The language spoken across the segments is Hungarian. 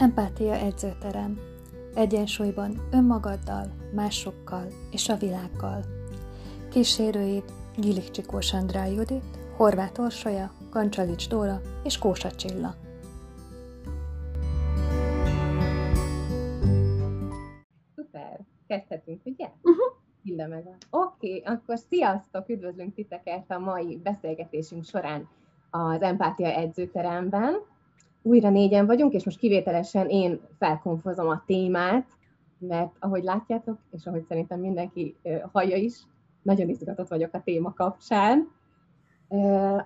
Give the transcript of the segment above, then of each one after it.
Empátia edzőterem. Egyensúlyban önmagaddal, másokkal és a világgal. Kísérőid Gilik Csikós Andrá Judit, Horváth Orsolya, Kancsalics Dóra és Kósa Csilla. Szuper! Kezdhetünk, ugye? Uh-huh. Minden meg van. Oké, okay, akkor sziasztok! Üdvözlünk titeket a mai beszélgetésünk során az Empátia edzőteremben újra négyen vagyunk, és most kivételesen én felkonfozom a témát, mert ahogy látjátok, és ahogy szerintem mindenki hallja is, nagyon izgatott vagyok a téma kapcsán.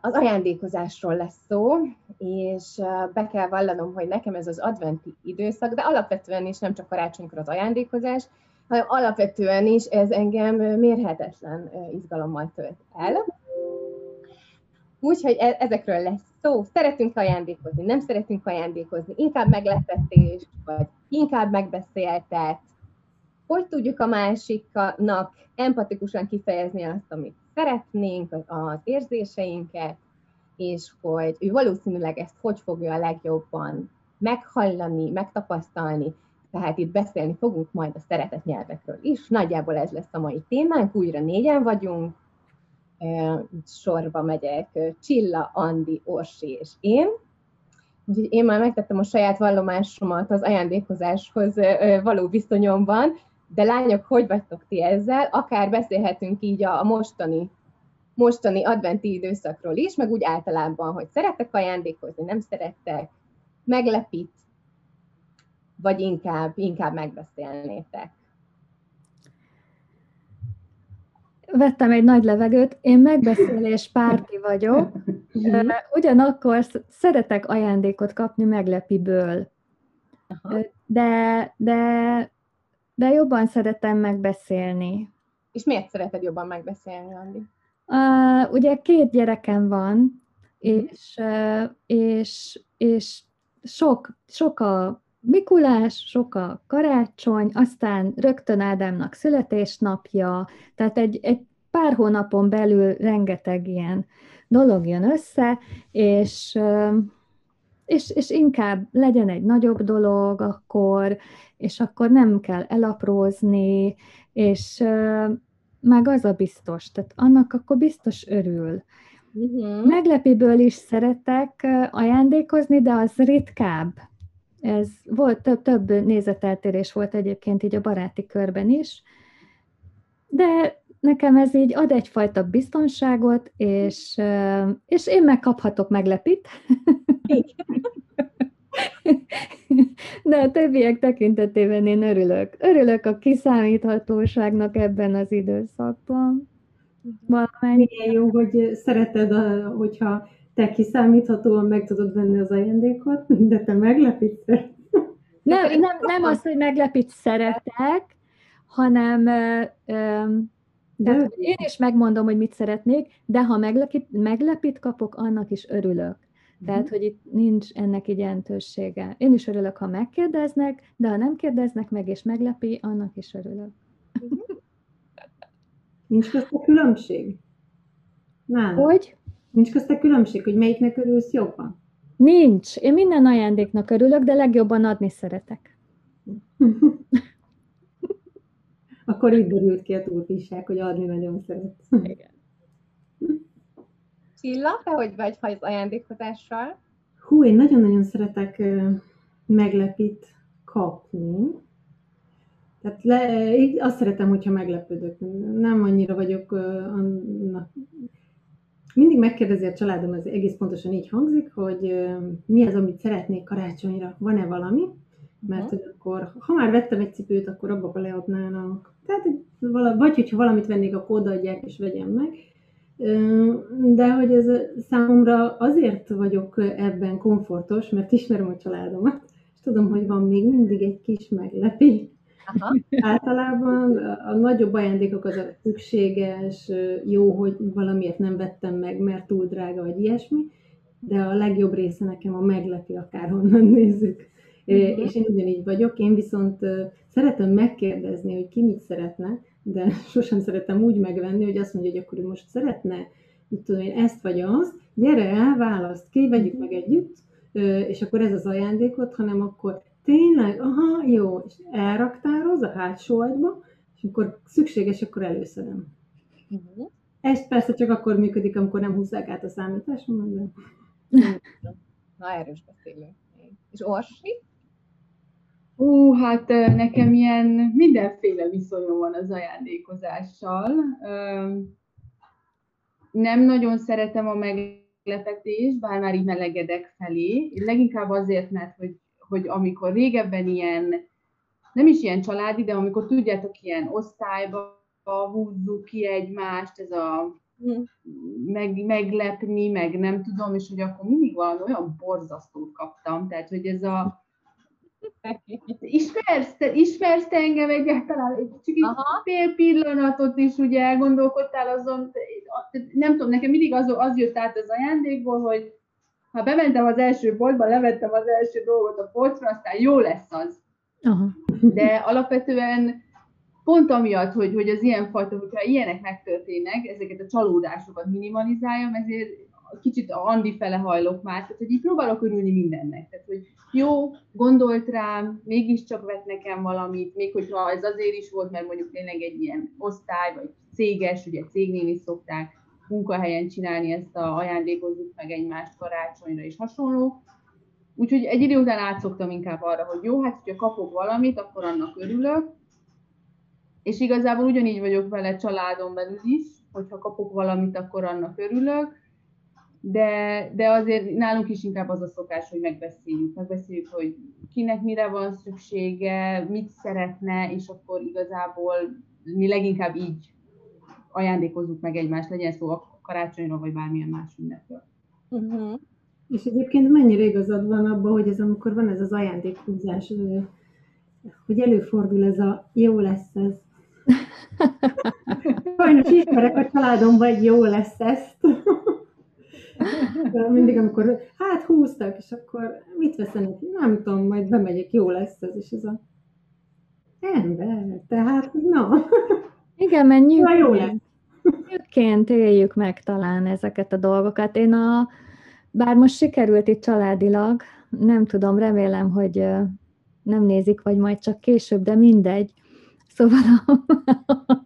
Az ajándékozásról lesz szó, és be kell vallanom, hogy nekem ez az adventi időszak, de alapvetően is nem csak karácsonykor az ajándékozás, hanem alapvetően is ez engem mérhetetlen izgalommal tölt el. Úgyhogy e- ezekről lesz szó. Szeretünk ajándékozni, nem szeretünk ajándékozni, inkább meglepetés, vagy inkább megbeszéltet. Hogy tudjuk a másiknak empatikusan kifejezni azt, amit szeretnénk, az érzéseinket, és hogy ő valószínűleg ezt hogy fogja a legjobban meghallani, megtapasztalni, tehát itt beszélni fogunk majd a szeretett nyelvekről is. Nagyjából ez lesz a mai témánk, újra négyen vagyunk, sorba megyek, Csilla, Andi, Orsi és én. Úgyhogy én már megtettem a saját vallomásomat az ajándékozáshoz való viszonyomban, de lányok, hogy vagytok ti ezzel? Akár beszélhetünk így a mostani, mostani adventi időszakról is, meg úgy általában, hogy szeretek ajándékozni, nem szerettek, meglepít, vagy inkább, inkább megbeszélnétek. Vettem egy nagy levegőt, én megbeszélés párti vagyok, mhm. ugyanakkor szeretek ajándékot kapni meglepiből. De, de, de jobban szeretem megbeszélni. És miért szereted jobban megbeszélni, Andi? Uh, ugye két gyerekem van, mhm. és, és, és sok, sok a Mikulás, sok a karácsony, aztán rögtön Ádámnak születésnapja, tehát egy, egy pár hónapon belül rengeteg ilyen dolog jön össze, és, és, és inkább legyen egy nagyobb dolog akkor, és akkor nem kell elaprózni, és meg az a biztos, tehát annak akkor biztos örül. Uh-huh. Meglepiből is szeretek ajándékozni, de az ritkább. Ez volt, több, több nézeteltérés volt egyébként így a baráti körben is, de nekem ez így ad egyfajta biztonságot, és, és én megkaphatok meglepit. De a többiek tekintetében én örülök. Örülök a kiszámíthatóságnak ebben az időszakban. Valamennyi. Milyen jó, hogy szereted, hogyha te kiszámíthatóan meg tudod venni az ajándékot, de te meglepít nem, nem, nem az, hogy meglepít szeretek, hanem de én is megmondom, hogy mit szeretnék, de ha meglepít, meglepít kapok, annak is örülök. Tehát, hogy itt nincs ennek egy jelentősége. Én is örülök, ha megkérdeznek, de ha nem kérdeznek meg és meglepi, annak is örülök. Nincs közte különbség? Nem. Hogy? Nincs közte különbség, hogy melyiknek örülsz jobban? Nincs. Én minden ajándéknak örülök, de legjobban adni szeretek. Akkor így derült ki a túlpisság, hogy adni nagyon szeret. Igen. Csilla, te hogy vagy az ajándékozással? Hú, én nagyon-nagyon szeretek meglepít kapni. Tehát le, így azt szeretem, hogyha meglepődök. Nem annyira vagyok annak mindig megkérdezi a családom, ez egész pontosan így hangzik, hogy mi az, amit szeretnék karácsonyra, van-e valami, mert hogy akkor, ha már vettem egy cipőt, akkor abba leadnának. Tehát, vagy hogyha valamit vennék, akkor odaadják és vegyem meg. De hogy ez számomra azért vagyok ebben komfortos, mert ismerem a családomat, és tudom, hogy van még mindig egy kis meglepi, Aha. Általában a nagyobb ajándékok az a szükséges, jó, hogy valamiért nem vettem meg, mert túl drága, vagy ilyesmi, de a legjobb része nekem a meglepi, akárhonnan nézzük. Uh-huh. És én ugyanígy vagyok, én viszont szeretem megkérdezni, hogy ki mit szeretne, de sosem szeretem úgy megvenni, hogy azt mondja, hogy akkor ő most szeretne, mit tudom én, ezt vagy azt, gyere el, választ ki, vegyük meg együtt, és akkor ez az ajándékot, hanem akkor Tényleg? Aha, jó. És elraktároz a hátsó agyba, és akkor szükséges, akkor előszedem. Uh-huh. Ez persze csak akkor működik, amikor nem húzzák át a számításomat, de... Na, erről is beszélünk. És Orsi? Ú, hát nekem ilyen mindenféle viszonyom van az ajándékozással. Nem nagyon szeretem a meglepetést, bár már így melegedek felé. Leginkább azért, mert hogy, hogy amikor régebben ilyen, nem is ilyen családi, de amikor tudjátok, ilyen osztályba húzzuk ki egymást, ez a hm. meg, meglepni, meg nem tudom, és hogy akkor mindig valami olyan borzasztót kaptam, tehát hogy ez a Ismersz, te, ismersz te engem egyáltalán? Csak egy fél pillanatot is ugye elgondolkodtál azon, nem tudom, nekem mindig az, az jött át az ajándékból, hogy ha bementem az első boltba, levettem az első dolgot a polcra, aztán jó lesz az. Aha. De alapvetően pont amiatt, hogy, hogy az ilyenfajta, hogyha ilyenek megtörténnek, ezeket a csalódásokat minimalizáljam, ezért kicsit a Andi fele hajlok már, tehát hogy így próbálok örülni mindennek. Tehát, hogy jó, gondolt rám, mégiscsak vett nekem valamit, még hogyha ez azért is volt, mert mondjuk tényleg egy ilyen osztály, vagy céges, ugye cégnél is szokták munkahelyen csinálni ezt a ajándékozzuk meg egymást karácsonyra és hasonló. Úgyhogy egy idő után átszoktam inkább arra, hogy jó, hát hogyha kapok valamit, akkor annak örülök. És igazából ugyanígy vagyok vele családon belül is, hogyha kapok valamit, akkor annak örülök de, de azért nálunk is inkább az a szokás, hogy megbeszéljük, megbeszéljük, hogy kinek mire van szüksége, mit szeretne, és akkor igazából mi leginkább így ajándékozzuk meg egymást, legyen szó a karácsonyról, vagy bármilyen más ünnepről. Uh-huh. És egyébként mennyire igazad van abban, hogy ez amikor van ez az ajándékhúzás, hogy előfordul ez a jó lesz ez. Sajnos ismerek a családomban, hogy jó lesz ezt. De mindig, amikor hát húztak, és akkor mit veszenek? Nem tudom, majd bemegyek, jó lesz ez, és ez a ember, tehát na. Igen, mert nyugodtan. Nőként éljük meg talán ezeket a dolgokat. Én a, bár most sikerült itt családilag, nem tudom, remélem, hogy nem nézik, vagy majd csak később, de mindegy. Szóval a,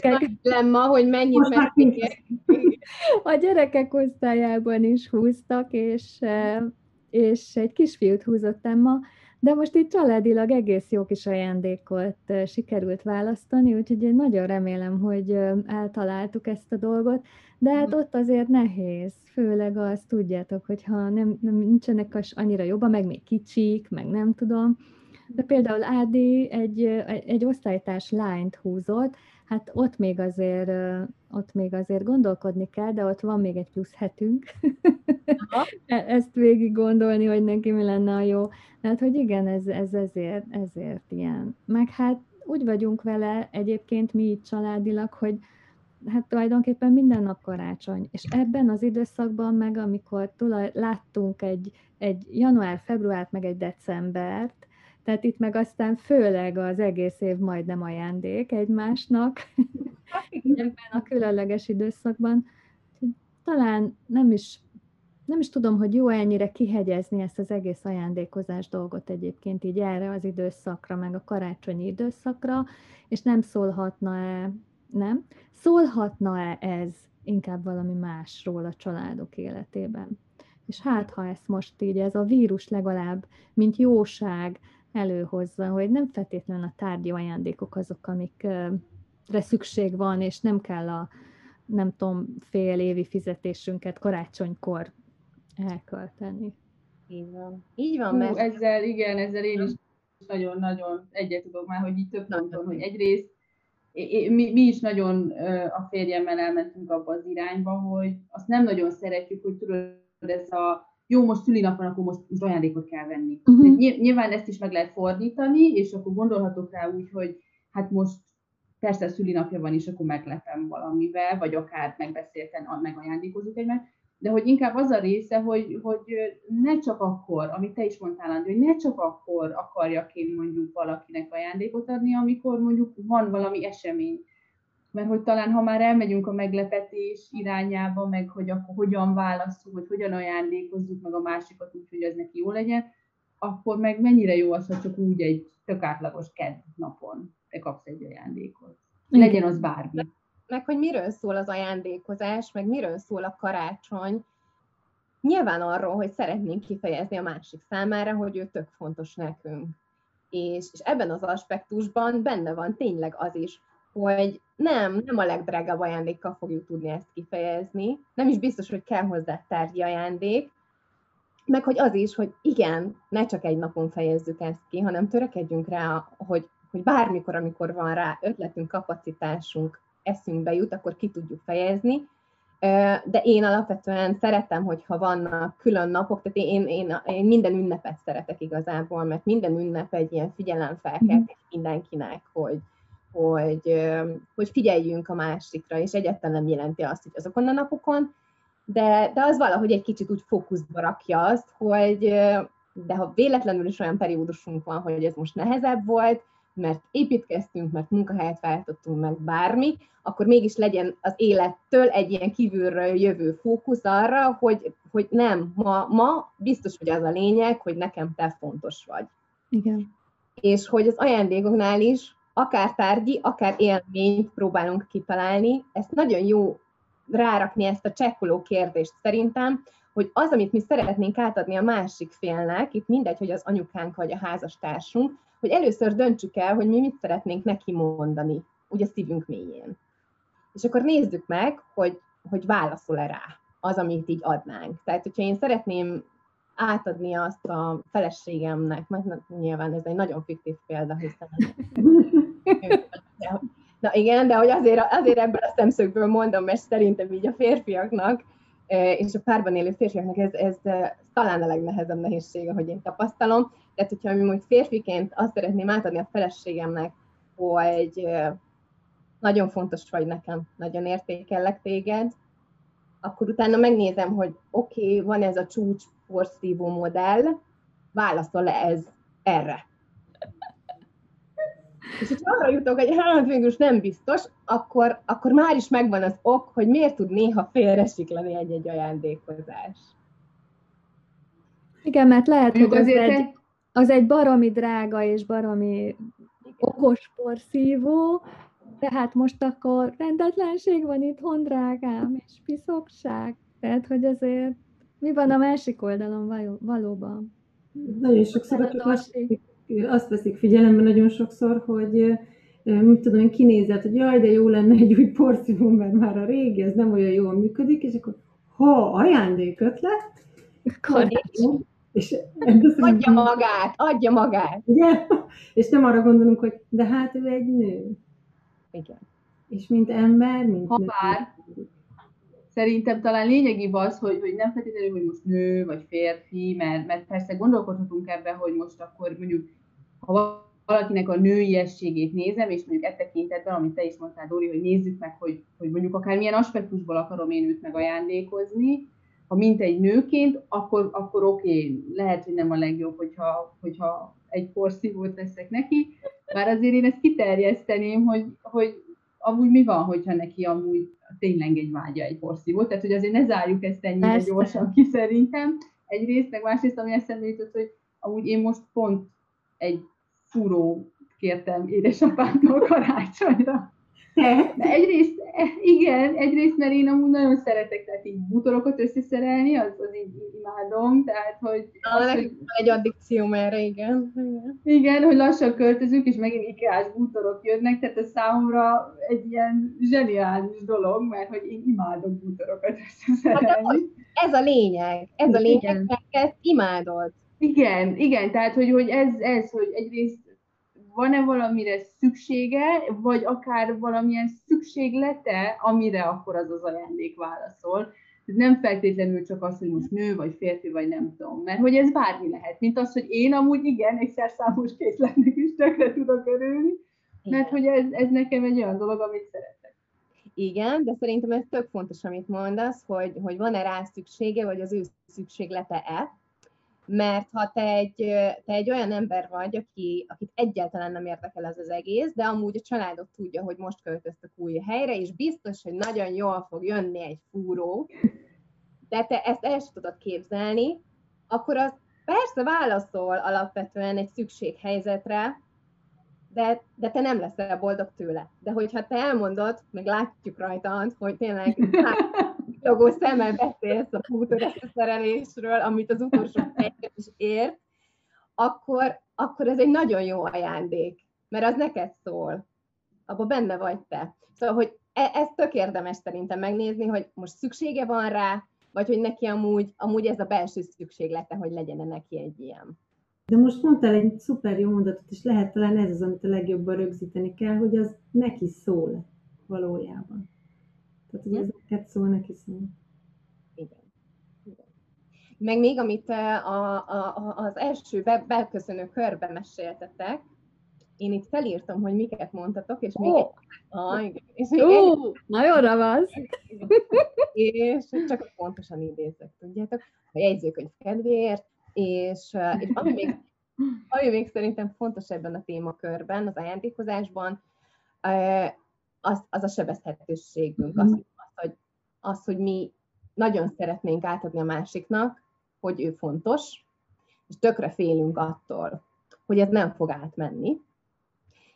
gyerekek... lemma, hogy mennyit megkérjük. A gyerekek osztályában is húztak, és, és egy kisfiút húzott Emma, de most itt családilag egész jó kis ajándékot sikerült választani, úgyhogy én nagyon remélem, hogy eltaláltuk ezt a dolgot, de hát ott azért nehéz, főleg azt tudjátok, hogyha nem, nem nincsenek annyira jobban, meg még kicsik, meg nem tudom, de például Ádi egy, egy osztálytárs lányt húzott, hát ott még azért, ott még azért gondolkodni kell, de ott van még egy plusz hetünk. E, ezt végig gondolni, hogy neki mi lenne a jó. Hát, hogy igen, ez, ez ezért, ezért ilyen. Meg hát úgy vagyunk vele egyébként mi itt családilag, hogy hát tulajdonképpen minden nap karácsony. És ebben az időszakban meg, amikor tulaj, láttunk egy, egy január-februárt, meg egy decembert, tehát itt meg aztán főleg az egész év majdnem ajándék egymásnak ebben a különleges időszakban. Talán nem is, nem is tudom, hogy jó ennyire kihegyezni ezt az egész ajándékozás dolgot egyébként így erre az időszakra, meg a karácsonyi időszakra, és nem szólhatna-e, nem? Szólhatna-e ez inkább valami másról a családok életében? És hát, ha ezt most így, ez a vírus legalább, mint jóság, előhozza, hogy nem feltétlenül a tárgyi ajándékok azok, amikre szükség van, és nem kell a nem tudom, fél évi fizetésünket karácsonykor elkölteni. Így van. Így van, Hú, mert... Ezzel, igen, ezzel én is nagyon-nagyon egyet tudok már, hogy így több ponton, hogy egyrészt mi, mi is nagyon a férjemmel elmentünk abba az irányba, hogy azt nem nagyon szeretjük, hogy tudod, ez a jó, most szülinap van, akkor most, most ajándékot kell venni. Uh-huh. Nyilván ezt is meg lehet fordítani, és akkor gondolhatok rá úgy, hogy hát most persze szülinapja van, és akkor meglepem valamivel, vagy akár megbeszélten megajándékozunk egymást, de hogy inkább az a része, hogy, hogy ne csak akkor, amit te is mondtál, André, hogy ne csak akkor akarjak én mondjuk valakinek ajándékot adni, amikor mondjuk van valami esemény mert hogy talán ha már elmegyünk a meglepetés irányába, meg hogy akkor hogyan válaszunk, vagy hogyan ajándékozzuk meg a másikat úgy, hogy az neki jó legyen, akkor meg mennyire jó az, hogy csak úgy egy tök átlagos kedd napon te kapsz egy ajándékot. Legyen az bármi. Meg, hogy miről szól az ajándékozás, meg miről szól a karácsony. Nyilván arról, hogy szeretnénk kifejezni a másik számára, hogy ő tök fontos nekünk. És, és ebben az aspektusban benne van tényleg az is, hogy nem, nem a legdrágább ajándékkal fogjuk tudni ezt kifejezni, nem is biztos, hogy kell hozzá tárgyi ajándék, meg hogy az is, hogy igen, ne csak egy napon fejezzük ezt ki, hanem törekedjünk rá, hogy, hogy bármikor, amikor van rá ötletünk, kapacitásunk, eszünkbe jut, akkor ki tudjuk fejezni. De én alapvetően szeretem, hogyha vannak külön napok, tehát én, én, én minden ünnepet szeretek igazából, mert minden ünnep egy ilyen figyelemfelkelt mhm. mindenkinek, hogy, hogy, hogy figyeljünk a másikra, és egyáltalán nem jelenti azt, hogy azokon a napokon, de, de az valahogy egy kicsit úgy fókuszba rakja azt, hogy de ha véletlenül is olyan periódusunk van, hogy ez most nehezebb volt, mert építkeztünk, mert munkahelyet váltottunk meg bármi, akkor mégis legyen az élettől egy ilyen kívülről jövő fókusz arra, hogy, hogy nem, ma, ma biztos, hogy az a lényeg, hogy nekem te fontos vagy. Igen. És hogy az ajándékoknál is akár tárgyi, akár élményt próbálunk kitalálni. Ezt nagyon jó rárakni ezt a csekkoló kérdést szerintem, hogy az, amit mi szeretnénk átadni a másik félnek, itt mindegy, hogy az anyukánk vagy a házastársunk, hogy először döntsük el, hogy mi mit szeretnénk neki mondani, ugye szívünk mélyén. És akkor nézzük meg, hogy, hogy válaszol-e rá az, amit így adnánk. Tehát, hogyha én szeretném átadni azt a feleségemnek, mert nyilván ez egy nagyon fiktív példa, hiszen Na igen, de hogy azért, azért ebből a szemszögből mondom, mert szerintem így a férfiaknak és a párban élő férfiaknak ez, ez talán a legnehezebb nehézsége, hogy én tapasztalom. Tehát, hogyha mi most férfiként azt szeretném átadni a feleségemnek, hogy nagyon fontos vagy nekem, nagyon értékellek téged, akkor utána megnézem, hogy oké, okay, van ez a csúcs porszívó modell, válaszol-e ez erre? És hogyha arra jutok, hogy hát végül nem biztos, akkor, akkor már is megvan az ok, hogy miért tud néha félresiklani egy-egy ajándékozás. Igen, mert lehet, hogy az egy, az egy baromi drága és baromi okos porszívó, tehát most akkor rendetlenség van itthon, drágám, és piszokság. Tehát, hogy azért mi van a másik oldalon valóban? Nagyon sokszor azt veszik figyelembe nagyon sokszor, hogy mit tudom én, kinézett, hogy jaj, de jó lenne egy új porszívó, mert már a régi, ez nem olyan jól működik, és akkor ha ajándék ötlet, és adja magát, adja magát. Ugye? És nem arra gondolunk, hogy de hát ő egy nő. Igen. És mint ember, mint ha bár, szerintem talán lényegi az, hogy, hogy nem feltétlenül, hogy most nő vagy férfi, mert, mert persze gondolkodhatunk ebben, hogy most akkor mondjuk, ha valakinek a nőiességét nézem, és mondjuk e tekintetben, amit te is mondtál, Dóri, hogy nézzük meg, hogy, hogy mondjuk akár milyen aspektusból akarom én őt megajándékozni, ha mint egy nőként, akkor, akkor oké, okay, lehet, hogy nem a legjobb, hogyha, hogyha egy porszívót veszek neki, bár azért én ezt kiterjeszteném, hogy, hogy amúgy mi van, hogyha neki amúgy tényleg egy vágya egy porszívó, tehát hogy azért ne zárjuk ezt ennyire Persze. gyorsan ki szerintem. Egyrészt, meg másrészt, ami eszembe jutott, hogy amúgy én most pont egy furó kértem édesapámtól karácsonyra. De egyrészt, igen, egyrészt, mert én amúgy nagyon szeretek, tehát így bútorokat összeszerelni, az, az így imádom, tehát, hogy... Na, az, hogy egy addikció erre, igen. igen. Igen, hogy lassan költözünk, és megint ikás bútorok jönnek, tehát ez számomra egy ilyen zseniális dolog, mert hogy én imádok bútorokat összeszerelni. Hát, ez a lényeg, ez a lényeg, mert ezt imádod. Igen, igen, tehát hogy, hogy ez, ez, hogy egyrészt van-e valamire szüksége, vagy akár valamilyen szükséglete, amire akkor az az ajándék válaszol. Nem feltétlenül csak az, hogy most nő, vagy férfi, vagy nem tudom, mert hogy ez bármi lehet, mint az, hogy én amúgy igen, egy szerszámos készletnek is tökre tudok örülni, mert hogy ez, ez nekem egy olyan dolog, amit szeretek. Igen, de szerintem ez tök fontos, amit mondasz, hogy, hogy van-e rá szüksége, vagy az ő szükséglete-e, mert ha te egy, te egy olyan ember vagy, aki, akit egyáltalán nem érdekel ez az egész, de amúgy a családot tudja, hogy most költöztek új helyre, és biztos, hogy nagyon jól fog jönni egy fúró, de te ezt el sem tudod képzelni, akkor az persze válaszol alapvetően egy szükséghelyzetre, de, de te nem leszel boldog tőle. De hogyha te elmondod, meg látjuk rajtad, hogy tényleg logó szemmel beszélsz a fútor szerelésről, amit az utolsó helyet is ért, akkor, akkor ez egy nagyon jó ajándék, mert az neked szól. Abban benne vagy te. Szóval, hogy e, ez tök érdemes szerintem megnézni, hogy most szüksége van rá, vagy hogy neki amúgy, amúgy ez a belső szükséglete, hogy legyen neki egy ilyen. De most mondtál egy szuper jó mondatot, és lehet talán ez az, amit a legjobban rögzíteni kell, hogy az neki szól valójában. Tehát, hogy ez neked szól, neki szól. Igen. Igen. Meg még, amit eh, a, a, az első be, beköszönő körbe meséltetek, én itt felírtam, hogy miket mondtatok, és még oh. egy... Ah, igen. És még uh, egy... Nagyon ravasz! és csak pontosan idézek, tudjátok, a jegyzőkönyv kedvéért, és, eh, és ami, még, ami még szerintem fontos ebben a témakörben, az ajándékozásban, eh, az, az a sebezhetőségünk, az, az, hogy, az, hogy mi nagyon szeretnénk átadni a másiknak, hogy ő fontos, és tökre félünk attól, hogy ez nem fog átmenni,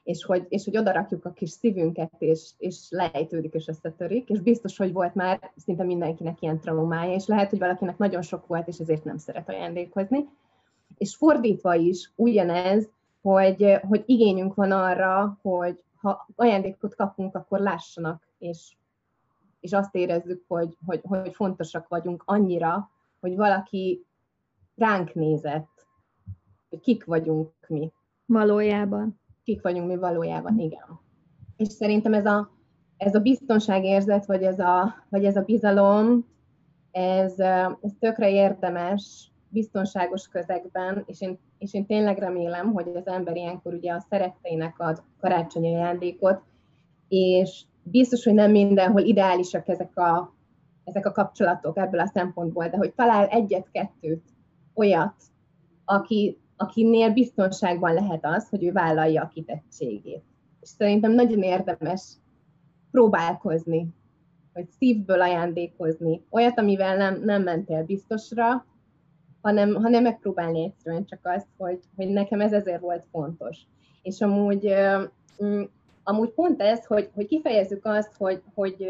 és hogy, és hogy odarakjuk a kis szívünket, és, és lejtődik, és összetörik, és biztos, hogy volt már szinte mindenkinek ilyen traumája, és lehet, hogy valakinek nagyon sok volt, és ezért nem szeret ajándékozni. És fordítva is ugyanez, hogy, hogy igényünk van arra, hogy ha ajándékot kapunk, akkor lássanak, és, és azt érezzük, hogy, hogy, hogy fontosak vagyunk annyira, hogy valaki ránk nézett, hogy kik vagyunk mi. Valójában kik vagyunk mi valójában, igen. És szerintem ez a, ez a biztonságérzet, vagy ez a, vagy ez a bizalom, ez, ez tökre érdemes biztonságos közegben, és én, és én tényleg remélem, hogy az ember ilyenkor ugye a szeretteinek ad karácsonyi ajándékot, és biztos, hogy nem mindenhol ideálisak ezek a, ezek a kapcsolatok ebből a szempontból, de hogy talál egyet-kettőt, olyat, aki akinél biztonságban lehet az, hogy ő vállalja a kitettségét. És szerintem nagyon érdemes próbálkozni, hogy szívből ajándékozni, olyat, amivel nem, nem mentél biztosra, hanem, hanem megpróbálni egyszerűen csak azt, hogy, hogy nekem ez ezért volt fontos. És amúgy, amúgy pont ez, hogy, hogy kifejezzük azt, hogy, hogy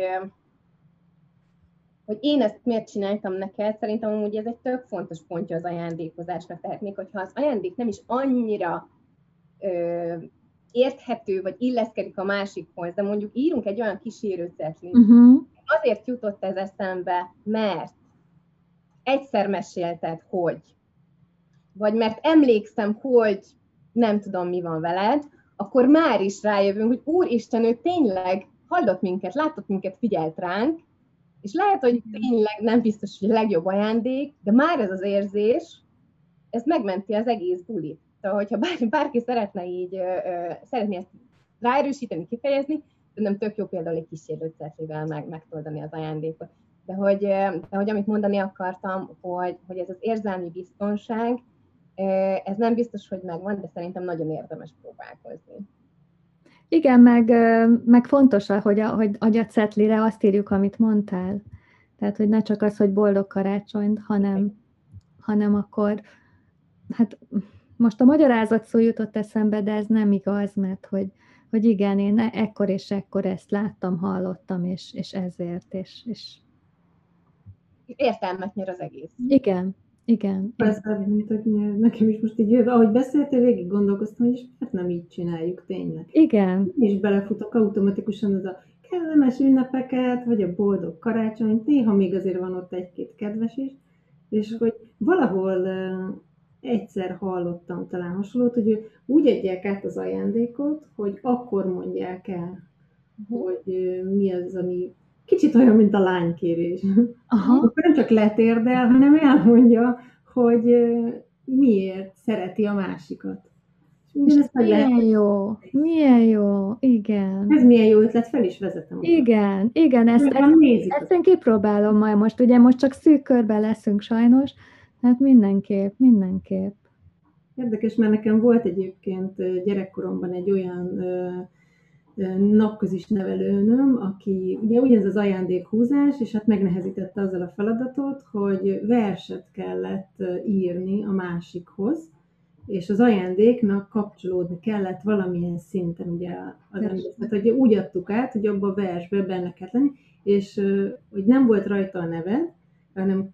hogy én ezt miért csináltam neked, szerintem amúgy ez egy tök fontos pontja az ajándékozásnak, tehát még hogyha az ajándék nem is annyira ö, érthető, vagy illeszkedik a másikhoz, de mondjuk írunk egy olyan kísérőcetlit, uh-huh. azért jutott ez eszembe, mert egyszer mesélted, hogy, vagy mert emlékszem, hogy nem tudom, mi van veled, akkor már is rájövünk, hogy Úristen, ő tényleg hallott minket, látott minket, figyelt ránk, és lehet, hogy tényleg nem biztos, hogy a legjobb ajándék, de már ez az érzés, ez megmenti az egész bulit. Tehát, hogyha bár, bárki szeretne így, ö, ö, szeretné ezt ráerősíteni, kifejezni, nem tök jó például egy kísérőcetlivel meg, megtoldani az ajándékot. De hogy, de hogy amit mondani akartam, hogy, hogy ez az érzelmi biztonság, ez nem biztos, hogy megvan, de szerintem nagyon érdemes próbálkozni. Igen, meg, meg fontos, hogy a, hogy, azt írjuk, amit mondtál. Tehát, hogy ne csak az, hogy boldog karácsonyt, hanem, hanem akkor, hát most a magyarázat szó jutott eszembe, de ez nem igaz, mert hogy, hogy igen, én ekkor és ekkor ezt láttam, hallottam, és, és ezért, és, és... Értelmet nyer az egész. Igen, igen. Persze, mint hogy nekem is most így jövő, ahogy beszéltél, végig gondolkoztam, hogy miért nem így csináljuk tényleg. Igen. Én is belefutok automatikusan az a kellemes ünnepeket, vagy a boldog karácsonyt, néha még azért van ott egy-két kedves is, és hogy valahol egyszer hallottam talán hasonlót, hogy úgy adják át az ajándékot, hogy akkor mondják el, hogy mi az, ami kicsit olyan, mint a lánykérés. Aha. Akkor nem csak letérdel, hanem elmondja, hogy miért szereti a másikat. Ez milyen lehet... jó, milyen jó, igen. Ez milyen jó ötlet, fel is vezetem. Igen, igen, ezt, ezt, ezt én kipróbálom majd most, ugye most csak szűk körben leszünk sajnos, hát mindenképp, mindenképp. Érdekes, mert nekem volt egyébként gyerekkoromban egy olyan napközis nevelőnöm, aki ugye ugyanez az ajándékhúzás, és hát megnehezítette azzal a feladatot, hogy verset kellett írni a másikhoz, és az ajándéknak kapcsolódni kellett valamilyen szinten ugye az ember. Tehát, hogy úgy adtuk át, hogy abban a versbe benne kellett lenni, és hogy nem volt rajta a neved, hanem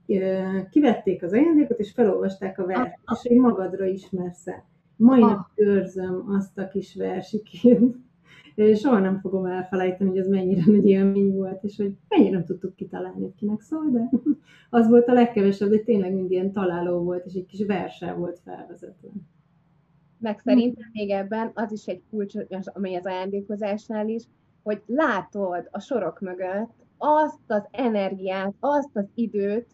kivették az ajándékot, és felolvasták a verset, és hogy magadra ismersz-e. Mai nap őrzöm azt a kis versikét, soha nem fogom elfelejteni, hogy ez mennyire nagy élmény volt, és hogy mennyire nem tudtuk kitalálni, hogy kinek szól, de az volt a legkevesebb, hogy tényleg mind ilyen találó volt, és egy kis versel volt felvezetve. Meg szerintem még ebben az is egy kulcs, ami az ajándékozásnál is, hogy látod a sorok mögött azt az energiát, azt az időt,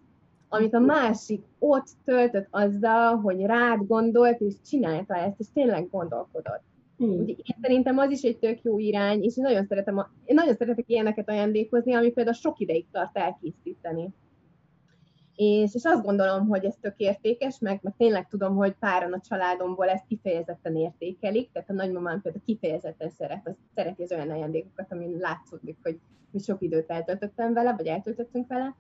amit a másik ott töltött azzal, hogy rád gondolt, és csinálta ezt, és tényleg gondolkodott. Hmm. Ugye, én szerintem az is egy tök jó irány, és én nagyon, szeretem a, én nagyon szeretek ilyeneket ajándékozni, ami például sok ideig tart elkészíteni. És, és azt gondolom, hogy ez tök értékes, meg, meg tényleg tudom, hogy páran a családomból ezt kifejezetten értékelik, tehát a nagymamám például kifejezetten szeret, az, szereti az olyan ajándékokat, amin látszódik, hogy, hogy sok időt eltöltöttem vele, vagy eltöltöttünk vele,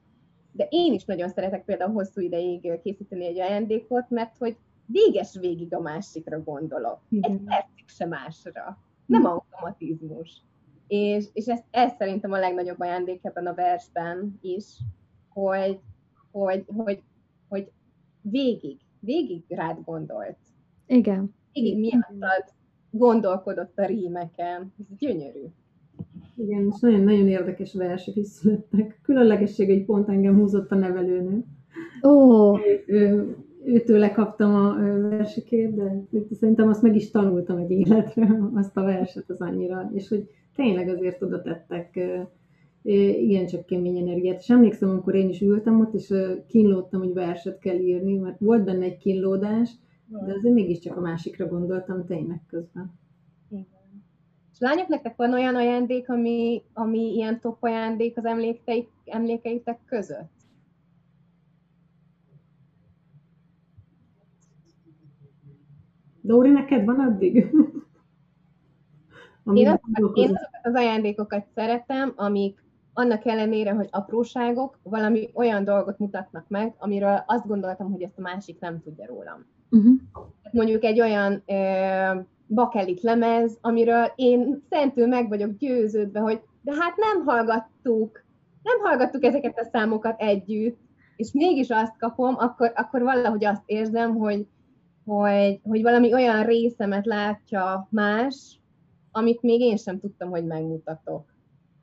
de én is nagyon szeretek például hosszú ideig készíteni egy ajándékot, mert hogy véges végig a másikra gondolok. Egy percig se másra. Nem automatizmus. És, és ez, ez szerintem a legnagyobb ajándék ebben a versben is, hogy, hogy, hogy, hogy végig, végig rád gondolt. Igen. Végig miattad gondolkodott a rímeken. Ez gyönyörű. Igen, és nagyon-nagyon érdekes versek is születtek. Különlegesség, hogy pont engem húzott a nevelőnő. Ó! Oh. Ő, őtőle kaptam a versikét, de szerintem azt meg is tanultam egy életre, azt a verset az annyira, és hogy tényleg azért oda tettek igencsak kemény energiát. És emlékszem, amikor én is ültem ott, és kínlódtam, hogy verset kell írni, mert volt benne egy kínlódás, de azért mégiscsak a másikra gondoltam tényleg közben. Igen. És lányok, nektek van olyan ajándék, ami, ami ilyen top ajándék az emlékeitek között? Dóri, neked van addig? én, azokat, én azokat az ajándékokat szeretem, amik annak ellenére, hogy apróságok, valami olyan dolgot mutatnak meg, amiről azt gondoltam, hogy ezt a másik nem tudja rólam. Uh-huh. Mondjuk egy olyan ö, bakelit lemez, amiről én szentül meg vagyok győződve, hogy de hát nem hallgattuk, nem hallgattuk ezeket a számokat együtt, és mégis azt kapom, akkor, akkor valahogy azt érzem, hogy, hogy, hogy valami olyan részemet látja más, amit még én sem tudtam, hogy megmutatok.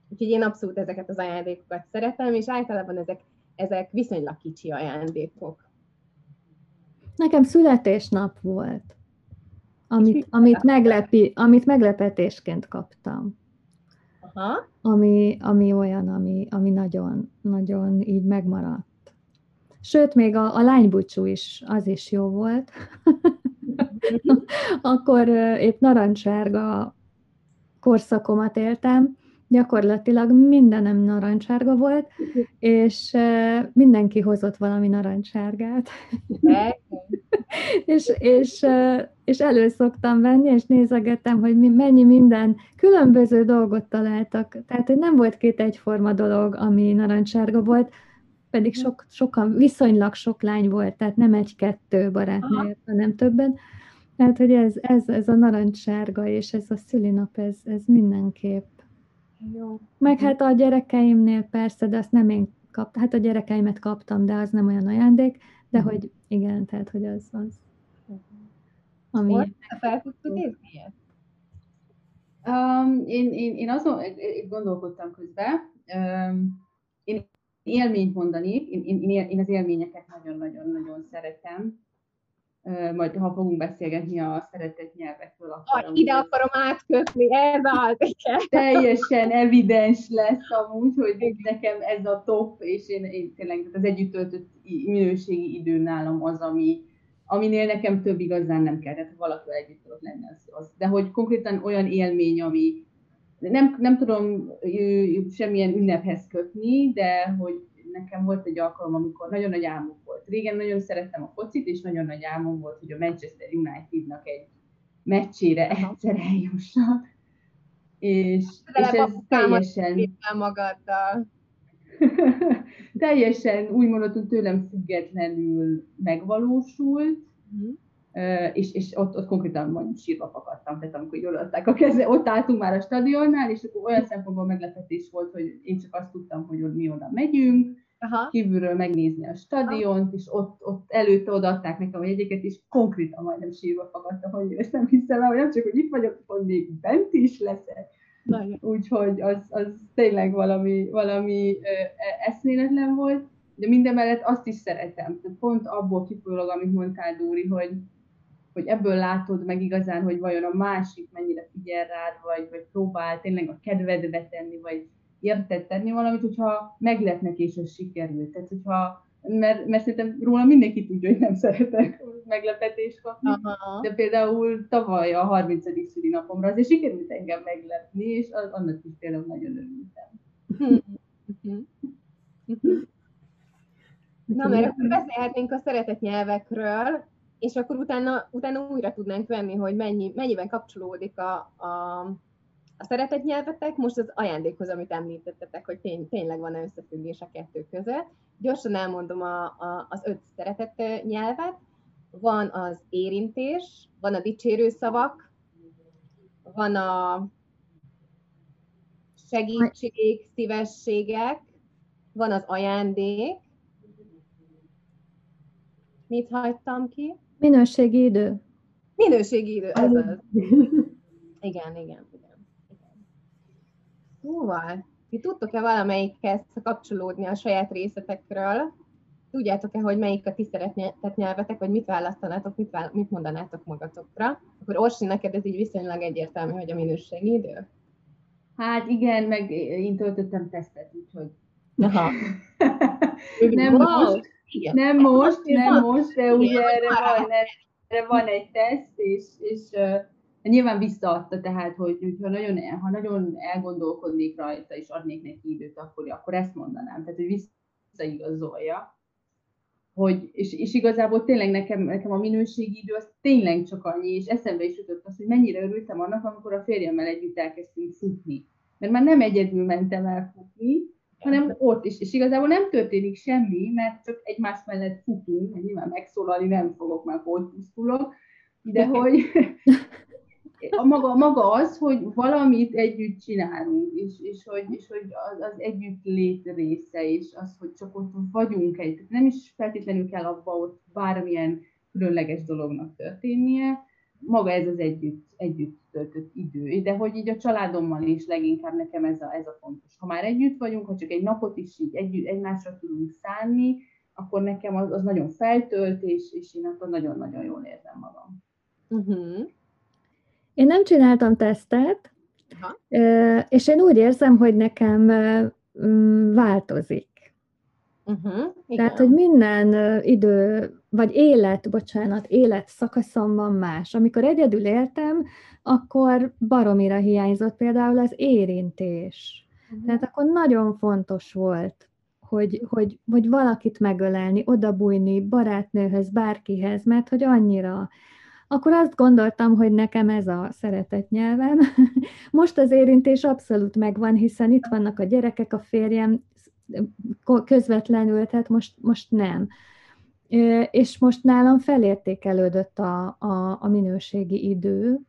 Úgyhogy én abszolút ezeket az ajándékokat szeretem, és általában ezek, ezek viszonylag kicsi ajándékok. Nekem születésnap volt, amit, amit, meglepi, amit meglepetésként kaptam. Aha. Ami, ami olyan, ami, ami nagyon, nagyon így megmaradt. Sőt, még a, a lánybúcsú is, az is jó volt. Akkor épp narancsárga korszakomat éltem, gyakorlatilag mindenem narancsárga volt, és mindenki hozott valami narancsárgát. és, és, és elő szoktam venni, és nézegettem, hogy mennyi minden különböző dolgot találtak. Tehát, hogy nem volt két egyforma dolog, ami narancsárga volt, pedig sok, sokan, viszonylag sok lány volt, tehát nem egy-kettő barátnő, hanem többen. Tehát, hogy ez, ez, ez a narancssárga és ez a szülinap, ez, ez mindenképp. Jó. Meg hát a gyerekeimnél persze, de azt nem én kaptam, hát a gyerekeimet kaptam, de az nem olyan ajándék, de hogy igen, tehát, hogy az az. Ami... Most fel tudtuk Um, én, én, én azon én gondolkodtam közben. Um, élményt mondani, én, én, én az élményeket nagyon-nagyon-nagyon szeretem. Majd, ha fogunk beszélgetni a szeretett nyelvekről, akkor... Ah, ide akarom átkötni, ez az! Teljesen evidens lesz amúgy, hogy nekem ez a top, és én, én tényleg az együtt töltött minőségi idő nálam az, ami, aminél nekem több igazán nem kell, tehát valaki együtt tudok lenni, az, az. De hogy konkrétan olyan élmény, ami, nem, nem tudom semmilyen ünnephez kötni, de hogy nekem volt egy alkalom, amikor nagyon nagy álmom volt. Régen nagyon szerettem a focit, és nagyon nagy álmom volt, hogy a Manchester Unitednak egy meccsére egyszer eljussak. és, és ez teljesen... magaddal. teljesen úgy mondhatunk tőlem függetlenül megvalósult, uh-huh. És, és ott, ott konkrétan mondjuk sírva fakadtam, tehát amikor jól a keze, ott álltunk már a stadionnál, és akkor olyan szempontból meglepetés volt, hogy én csak azt tudtam, hogy mi oda megyünk, Aha. kívülről megnézni a stadiont, Aha. és ott, ott előtte odaadták nekem a jegyeket, és konkrétan majdnem sírva fakadtam, hogy én ezt nem hiszem el, hogy nem csak, hogy itt vagyok, hogy még bent is leszek. Úgyhogy az, az tényleg valami, valami e, eszméletlen volt, de minden mellett azt is szeretem. Tehát pont abból kifolyólag, amit mondtál, Dúri, hogy, hogy ebből látod meg igazán, hogy vajon a másik mennyire figyel rád, vagy, vagy próbál tényleg a kedvedbe tenni, vagy érted tenni valamit, hogyha meglepnek és ez sikerült. Tehát, hogyha mert, mert szerintem róla mindenki tudja, hogy nem szeretek meglepetést kapni, Aha. de például tavaly a 30. szülinapomra azért sikerült engem meglepni, és az, annak is például nagyon örültem. Na, mert akkor beszélhetnénk a szeretett nyelvekről, és akkor utána, utána újra tudnánk venni, hogy mennyi, mennyiben kapcsolódik a, a a szeretett nyelvetek most az ajándékhoz, amit említettetek, hogy tény, tényleg van-e összefüggés a kettő között. Gyorsan elmondom a, a, az öt szeretett nyelvet. Van az érintés, van a dicsérő szavak, van a segítség, szívességek, van az ajándék. Mit hagytam ki? Minőségi idő. Minőségi idő, ez az. Igen, igen. Szóval, ti tudtok-e valamelyikhez kapcsolódni a saját részletekről? Tudjátok-e, hogy melyik a ti szeretett nyelvetek, vagy mit választanátok, mit, vála- mit mondanátok magatokra? Akkor Orsi, neked ez így viszonylag egyértelmű, hogy a minőségi idő? Hát igen, meg én töltöttem tesztet, úgyhogy... Aha. nem wow. most, igen. nem most, nem most, de ugye erre van, erre van egy teszt, és, és nyilván visszaadta, tehát, hogy, hogy ha, nagyon, ha nagyon elgondolkodnék rajta, és adnék neki időt, akkor, akkor ezt mondanám. Tehát, hogy visszaigazolja. Hogy, és, és igazából tényleg nekem, nekem a minőségi idő az tényleg csak annyi, és eszembe is jutott az, hogy mennyire örültem annak, amikor a férjemmel együtt elkezdtünk futni. Mert már nem egyedül mentem el futni, hanem ott is. És igazából nem történik semmi, mert csak egymás mellett futunk, mert nyilván megszólalni nem fogok, már hogy pusztulok, de hogy, a maga, maga az, hogy valamit együtt csinálunk, és, és hogy, és hogy az, az együtt lét része, és az, hogy csak ott vagyunk egy. Nem is feltétlenül kell abba ott bármilyen különleges dolognak történnie, maga ez az együtt, együtt töltött idő. De hogy így a családommal is leginkább nekem ez a, ez a fontos. Ha már együtt vagyunk, ha csak egy napot is így együtt, egymásra tudunk szállni, akkor nekem az, az nagyon feltölt, és, és én akkor nagyon-nagyon jól érzem magam. Uh-huh. Én nem csináltam tesztet, Aha. és én úgy érzem, hogy nekem változik. Uh-huh, Tehát, hogy minden idő, vagy élet, bocsánat, élet szakaszomban más. Amikor egyedül éltem, akkor baromira hiányzott például az érintés. Uh-huh. Tehát akkor nagyon fontos volt, hogy, hogy, hogy valakit megölelni, odabújni, barátnőhöz, bárkihez, mert hogy annyira akkor azt gondoltam, hogy nekem ez a szeretett nyelvem. Most az érintés abszolút megvan, hiszen itt vannak a gyerekek, a férjem közvetlenül, tehát most, most nem. És most nálam felértékelődött a, a, a minőségi idő,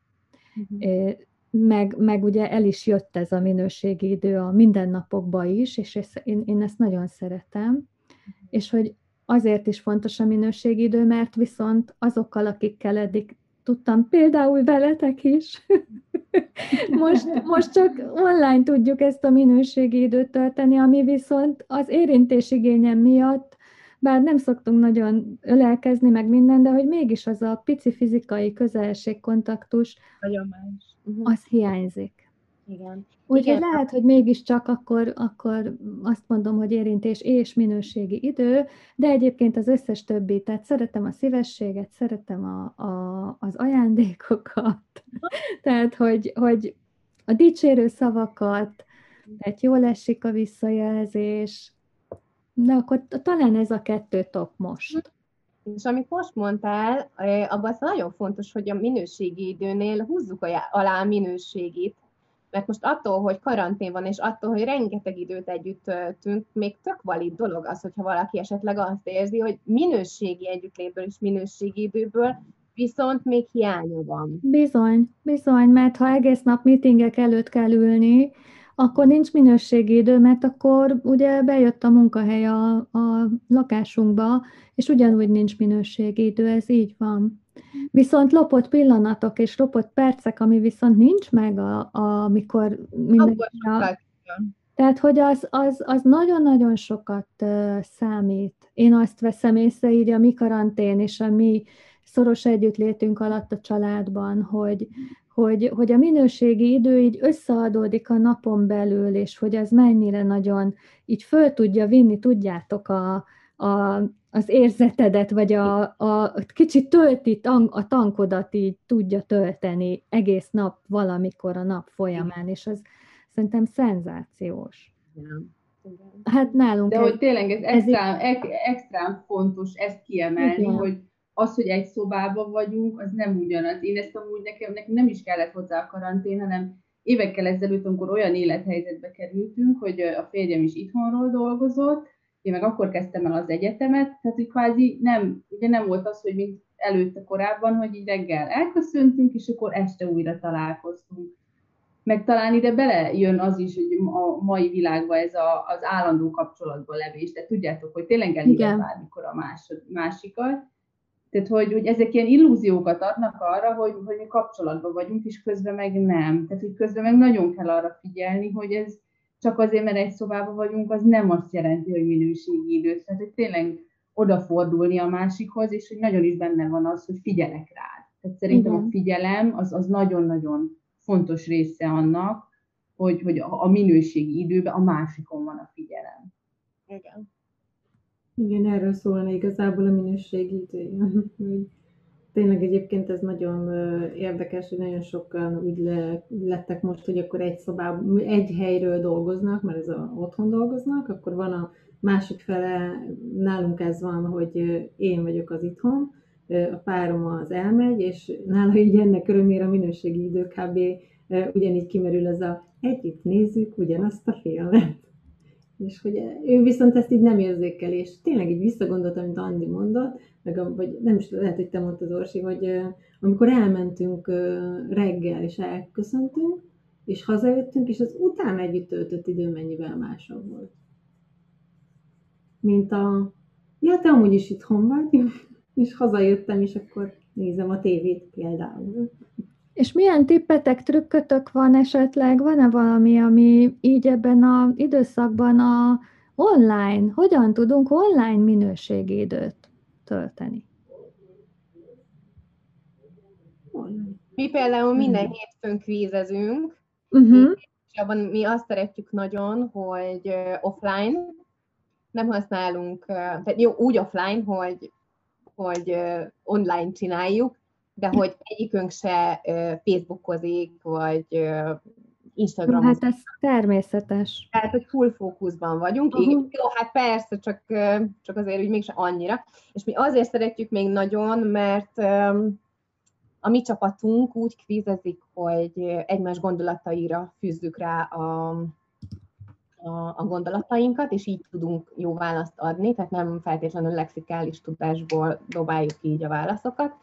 uh-huh. meg, meg ugye el is jött ez a minőségi idő a mindennapokba is, és én, én ezt nagyon szeretem, uh-huh. és hogy azért is fontos a minőségi idő, mert viszont azokkal, akikkel eddig tudtam, például veletek is, most, most csak online tudjuk ezt a minőségi időt tölteni, ami viszont az érintésigényem miatt, bár nem szoktunk nagyon ölelkezni meg minden, de hogy mégis az a pici fizikai közelség, kontaktus, nagyon más. Az hiányzik. Igen. Úgyhogy lehet, hogy mégiscsak akkor, akkor azt mondom, hogy érintés és minőségi idő, de egyébként az összes többi, tehát szeretem a szívességet, szeretem a, a, az ajándékokat, tehát hogy, hogy a dicsérő szavakat, tehát jól esik a visszajelzés, de akkor talán ez a kettő top most. És amit most mondtál, abban az nagyon fontos, hogy a minőségi időnél húzzuk alá a minőségét, Mert most attól, hogy karantén van, és attól, hogy rengeteg időt együtt töltünk, még tök valid dolog az, hogyha valaki esetleg azt érzi, hogy minőségi együttlétből és minőségi időből viszont még hiánya van. Bizony, bizony, mert ha egész nap meetingek előtt kell ülni, akkor nincs minőségi idő, mert akkor ugye bejött a munkahely a, a lakásunkba, és ugyanúgy nincs minőségi idő, ez így van. Viszont lopott pillanatok és lopott percek, ami viszont nincs meg, a, a, amikor mindenki a, tehát, hogy az, az, az nagyon-nagyon sokat uh, számít. Én azt veszem észre így a mi karantén és a mi szoros együttlétünk alatt a családban, hogy, hogy, hogy a minőségi idő így összeadódik a napon belül, és hogy ez mennyire nagyon így föl tudja vinni, tudjátok, a, a, az érzetedet, vagy a, a kicsit tölti a tankodat így tudja tölteni egész nap valamikor a nap folyamán, és ez szerintem szenzációs. Igen. Hát nálunk... De ez, hogy tényleg ez, ez extrán, ez extrán fontos ezt kiemelni, igen. hogy az, hogy egy szobában vagyunk, az nem ugyanaz. Én ezt amúgy nekem, nekem nem is kellett hozzá a karantén, hanem évekkel ezelőtt, amikor olyan élethelyzetbe kerültünk, hogy a férjem is itthonról dolgozott, én meg akkor kezdtem el az egyetemet, tehát hogy kvázi nem, ugye nem volt az, hogy mint előtte korábban, hogy így reggel elköszöntünk, és akkor este újra találkoztunk. Meg talán ide belejön az is, hogy a mai világban ez a, az állandó kapcsolatban levés, de tudjátok, hogy tényleg elég bármikor a másod, másikat, tehát, hogy, hogy ezek ilyen illúziókat adnak arra, hogy, hogy mi kapcsolatban vagyunk, és közben meg nem. Tehát, hogy közben meg nagyon kell arra figyelni, hogy ez csak azért, mert egy szobában vagyunk, az nem azt jelenti, hogy minőségi idő. Tehát, hogy tényleg odafordulni a másikhoz, és hogy nagyon is benne van az, hogy figyelek rád. Tehát szerintem Igen. a figyelem az, az nagyon-nagyon fontos része annak, hogy, hogy a, a minőségi időben a másikon van a figyelem. Igen. Igen, erről szólna igazából a minőségi idő. Tényleg egyébként ez nagyon érdekes, hogy nagyon sokan úgy le, lettek most, hogy akkor egy szobában, egy helyről dolgoznak, mert ez a, otthon dolgoznak, akkor van a másik fele, nálunk ez van, hogy én vagyok az itthon, a párom az elmegy, és nála így ennek örömére a minőségi idő kb. ugyanígy kimerül ez a együtt nézzük ugyanazt a filmet és hogy ő viszont ezt így nem érzékel, és tényleg így visszagondolt, amit Andi mondott, meg a, vagy nem is lehet, hogy te mondtad, Orsi, hogy amikor elmentünk reggel, és elköszöntünk, és hazajöttünk, és az utána együtt töltött idő mennyivel másabb volt. Mint a, ja, te amúgy is itthon vagy, és hazajöttem, és akkor nézem a tévét például. És milyen tippetek, trükkötök van esetleg? Van-e valami, ami így ebben az időszakban a online, hogyan tudunk online minőségi időt tölteni? Mi például minden hmm. hétfőn kvízezünk, uh-huh. és abban mi azt szeretjük nagyon, hogy offline, nem használunk, tehát jó, úgy offline, hogy, hogy online csináljuk, de hogy egyikünk se Facebookozik, vagy Instagram. Hát ez természetes. Tehát, hogy full fókuszban vagyunk. Uh-huh. Jó, hát persze, csak, csak azért hogy mégsem annyira. És mi azért szeretjük még nagyon, mert a mi csapatunk úgy kvízezik, hogy egymás gondolataira fűzzük rá a, a, a gondolatainkat, és így tudunk jó választ adni, tehát nem feltétlenül lexikális tudásból dobáljuk így a válaszokat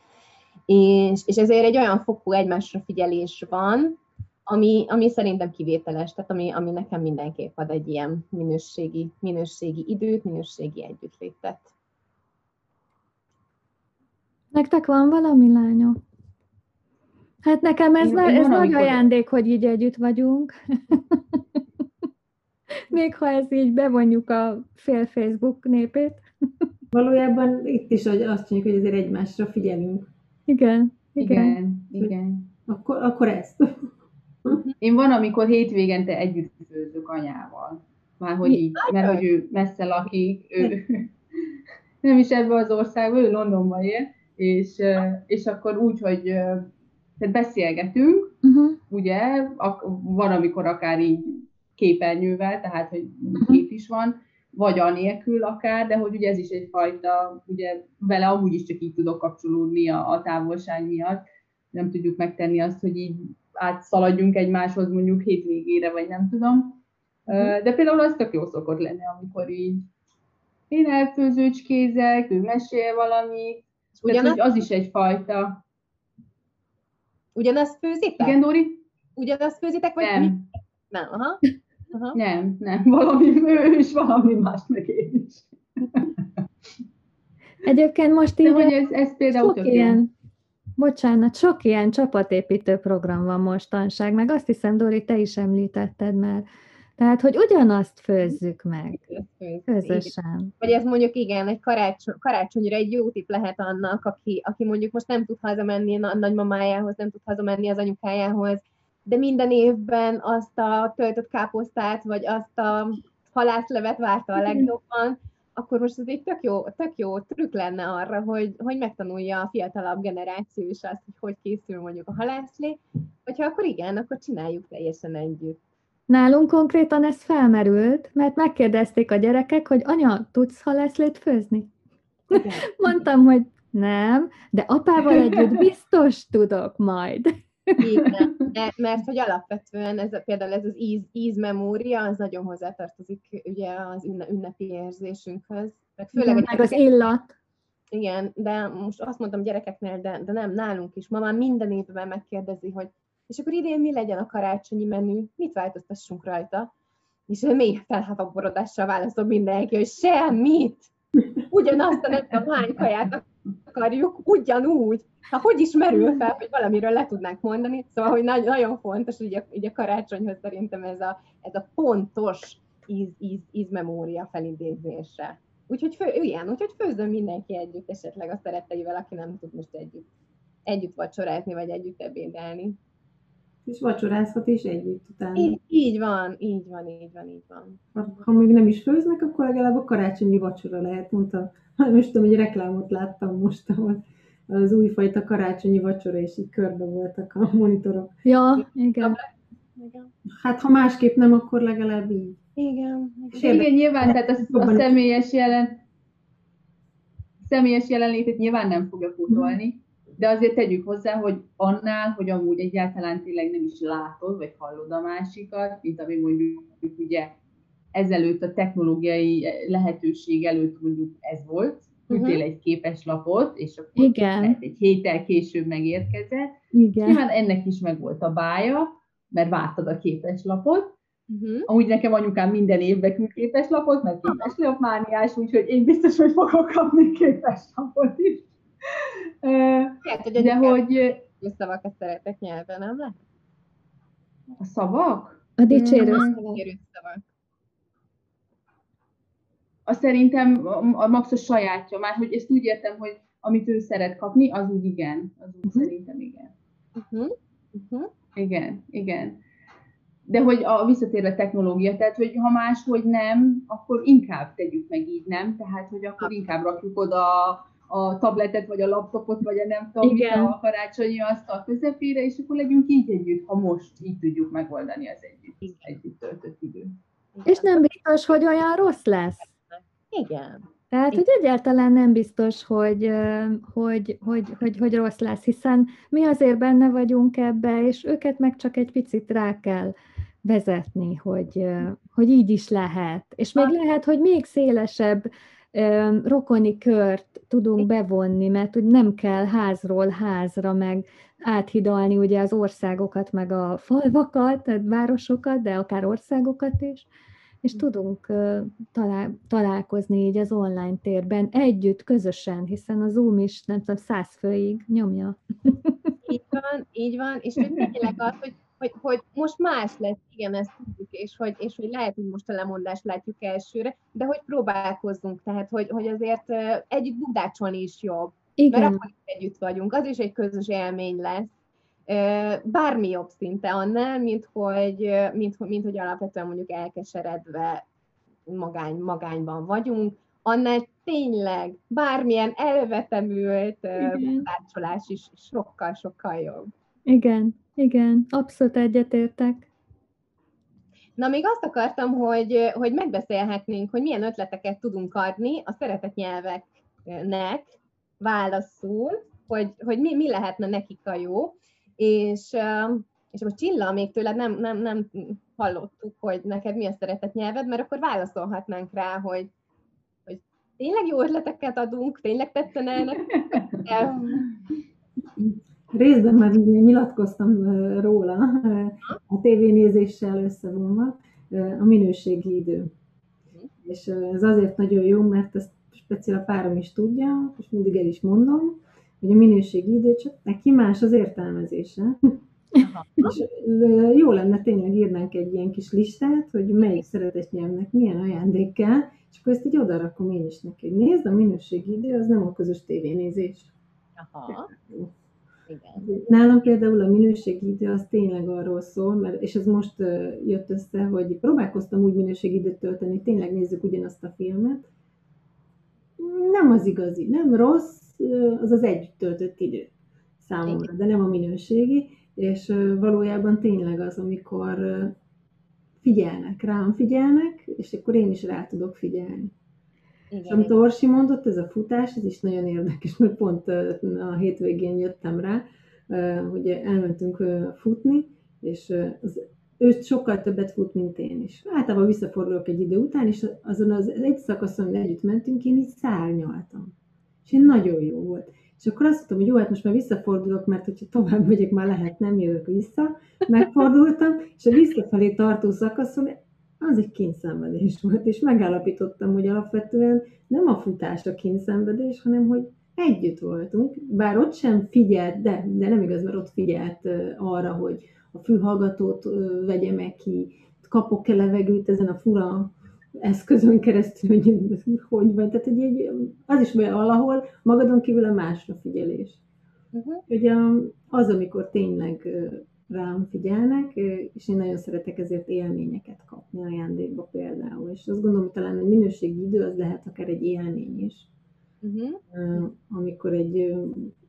és, és ezért egy olyan fokú egymásra figyelés van, ami, ami szerintem kivételes, tehát ami, ami nekem mindenképp ad egy ilyen minőségi, minőségi időt, minőségi együttlétet. Nektek van valami lányok? Hát nekem ez, én, na, ez nagy ajándék, hogy így együtt vagyunk. Még ha ez így bevonjuk a fél Facebook népét. Valójában itt is azt mondjuk, hogy azért egymásra figyelünk. Igen, igen. Igen, igen. Akkor, akkor ezt. Én van, amikor hétvégente együtt főzök anyával. Már hogy így, mert hogy ő messze lakik, ő nem is ebbe az országban, ő Londonban él, és, és akkor úgy, hogy tehát beszélgetünk, uh-huh. ugye, van, amikor akár így képernyővel, tehát, hogy uh-huh. kép is van, vagy anélkül akár, de hogy ugye ez is egyfajta, ugye vele amúgy is csak így tudok kapcsolódni a, a távolság miatt, nem tudjuk megtenni azt, hogy így átszaladjunk egymáshoz mondjuk hétvégére, vagy nem tudom. Uh-huh. De például az tök jó szokott lenni, amikor így én elfőzőcskézek, ő mesél valamit, Ugyanaz... Tehát, az is egyfajta. Ugyanazt főzitek? Igen, Dori? Ugyanazt főzitek, vagy nem. Mi? Nem, aha. aha. Nem, nem, valami ő is, valami más meg én is. Egyébként most így... De hogy ez, ez például sok ilyen, bocsánat, sok ilyen csapatépítő program van mostanság, meg azt hiszem, Dori, te is említetted már, tehát, hogy ugyanazt főzzük meg közösen. Vagy ez mondjuk igen, egy karácsony, karácsonyra egy jó tip lehet annak, aki, aki mondjuk most nem tud hazamenni a nagymamájához, nem tud hazamenni az anyukájához, de minden évben azt a töltött káposztát, vagy azt a halászlevet várta a legjobban, akkor most ez egy tök jó, tök jó trükk lenne arra, hogy, hogy megtanulja a fiatalabb generáció is azt, hogy hogy készül mondjuk a halászlé, hogyha akkor igen, akkor csináljuk teljesen együtt. Nálunk konkrétan ez felmerült, mert megkérdezték a gyerekek, hogy anya, tudsz halászlét főzni? Igen. Mondtam, hogy nem, de apával együtt biztos tudok majd. Igen, mert hogy alapvetően ez, például ez az íz, ízmemória, az nagyon hozzátartozik ugye az ünnepi érzésünkhöz. Meg, főleg Igen, meg az illat. Igen, de most azt mondtam gyerekeknél, de, de nem, nálunk is. Ma már minden évben megkérdezi, hogy és akkor idén mi legyen a karácsonyi menü, mit változtassunk rajta? És még felháborodással válaszol mindenki, hogy semmit, ugyanazt a nem tudom hány kaját akarjuk, ugyanúgy. Ha hogy is merül fel, hogy valamiről le tudnánk mondani, szóval, hogy nagy, nagyon fontos, így a karácsonyhoz szerintem ez a, ez a pontos íz, íz, ízmemória felidézése. Úgyhogy fő, ilyen, úgyhogy főzön mindenki együtt, esetleg a szeretteivel, aki nem tud most együtt, együtt vacsorázni, vagy együtt ebédelni. És vacsorázhat is együtt utána. Így, így van, így van, így van, így van. Ha, ha még nem is főznek, akkor legalább a karácsonyi vacsora lehet, mondta. Most tudom, egy reklámot láttam most, ahol az újfajta karácsonyi vacsora, és így körbe voltak a monitorok. Ja, igen. igen. Hát ha másképp nem, akkor legalább így. Igen. Igen, igen nyilván, tehát a, a személyes jelen személyes jelenlétét nyilván nem fogja pótolni, de azért tegyük hozzá, hogy annál, hogy amúgy egyáltalán tényleg nem is látod, vagy hallod a másikat, mint ami mondjuk ugye ezelőtt a technológiai lehetőség előtt mondjuk ez volt, küldtél uh-huh. egy képeslapot, és akkor Igen. egy héttel később megérkezett. Igen. Nyilván ennek is meg volt a bája, mert vártad a képeslapot, Uh-huh. Amúgy nekem anyukám minden évben küld képeslapot, mert képes leopmániás, úgyhogy én biztos, hogy fogok kapni képeslapot is. Hát, hogy De hogy... szavakat szeretek nyelven, nem lehet? A szavak? A dicsérő mm. szavak. A szerintem a, a max a sajátja, már hogy ezt úgy értem, hogy amit ő szeret kapni, az úgy igen. Az úgy uh-huh. szerintem igen. Uh-huh. Uh-huh. Igen, igen. De hogy a visszatérve technológia, tehát hogy ha máshogy nem, akkor inkább tegyük meg így, nem? Tehát, hogy akkor inkább rakjuk oda a tabletet, vagy a laptopot, vagy a nem tudom, Igen. a karácsonyi asztal közepére, és akkor legyünk így együtt, ha most így tudjuk megoldani az együtt, együtt töltött idő. És nem biztos, hogy olyan rossz lesz. Igen. Tehát, hogy egyáltalán nem biztos, hogy, hogy, hogy, hogy, hogy rossz lesz, hiszen mi azért benne vagyunk ebbe, és őket meg csak egy picit rá kell vezetni, hogy, hogy így is lehet. És még lehet, hogy még szélesebb rokoni kört tudunk bevonni, mert úgy nem kell házról házra meg áthidalni ugye az országokat, meg a falvakat, tehát városokat, de akár országokat is, és hm. tudunk talál, találkozni így az online térben együtt, közösen, hiszen a Zoom is nem tudom, száz főig nyomja. Így van, így van, és tényleg az, hogy hogy, hogy most más lesz, igen, ezt tudjuk, és hogy, és hogy lehet, hogy most a lemondást látjuk elsőre, de hogy próbálkozzunk, tehát hogy, hogy azért együtt budácsolni is jobb. Igen. Mert akkor együtt vagyunk, az is egy közös élmény lesz. Bármi jobb szinte annál, mint hogy, mint, mint hogy alapvetően mondjuk elkeseredve magány, magányban vagyunk, annál tényleg bármilyen elvetemült budácsolás is sokkal-sokkal jobb. Igen, igen, abszolút egyetértek. Na, még azt akartam, hogy, hogy megbeszélhetnénk, hogy milyen ötleteket tudunk adni a szeretett nyelveknek válaszul, hogy, hogy mi, mi lehetne nekik a jó. És És akkor Csilla, még tőled nem, nem, nem hallottuk, hogy neked mi a szeretett nyelved, mert akkor válaszolhatnánk rá, hogy, hogy tényleg jó ötleteket adunk, tényleg tetszene ennek? Részben már nyilatkoztam róla a tévénézéssel összevonva, a minőségi idő. És ez azért nagyon jó, mert ezt speciál a párom is tudja, és mindig el is mondom, hogy a minőségi idő csak neki más az értelmezése. és jó lenne tényleg írnánk egy ilyen kis listát, hogy melyik szeretett nyelvnek milyen ajándék kell, és akkor ezt így odarakom én is neki, hogy nézd, a minőségi idő az nem a közös tévénézés. Aha. Igen. Nálam például a minőségi idő az tényleg arról szól, mert, és ez most jött össze, hogy próbálkoztam úgy minőségi időt tölteni, tényleg nézzük ugyanazt a filmet. Nem az igazi, nem rossz, az az együtt töltött idő számomra, de nem a minőségi, és valójában tényleg az, amikor figyelnek, rám figyelnek, és akkor én is rá tudok figyelni. És amit Orsi mondott, ez a futás, ez is nagyon érdekes, mert pont a hétvégén jöttem rá, hogy elmentünk futni, és az, ő sokkal többet fut, mint én is. Általában visszafordulok egy idő után, és azon az egy szakaszon, együtt mentünk, én így szárnyaltam. És én nagyon jó volt. És akkor azt mondtam, hogy jó, hát most már visszafordulok, mert hogyha tovább megyek, már lehet, nem jövök vissza. Megfordultam, és a visszafelé tartó szakaszon az egy kényszenvedés volt, és megállapítottam, hogy alapvetően nem a futás a kényszenvedés, hanem hogy együtt voltunk, bár ott sem figyelt, de, de nem igaz, mert ott figyelt arra, hogy a fülhallgatót vegye meg ki, kapok-e levegőt ezen a fura eszközön keresztül, hogy hogy van. Tehát hogy egy, az is valahol magadon kívül a másra figyelés. Uh-huh. Ugye az, amikor tényleg rám figyelnek, és én nagyon szeretek ezért élményeket kapni ajándékba például. És azt gondolom, hogy talán egy minőségi idő az lehet akár egy élmény is. Uh-huh. Amikor egy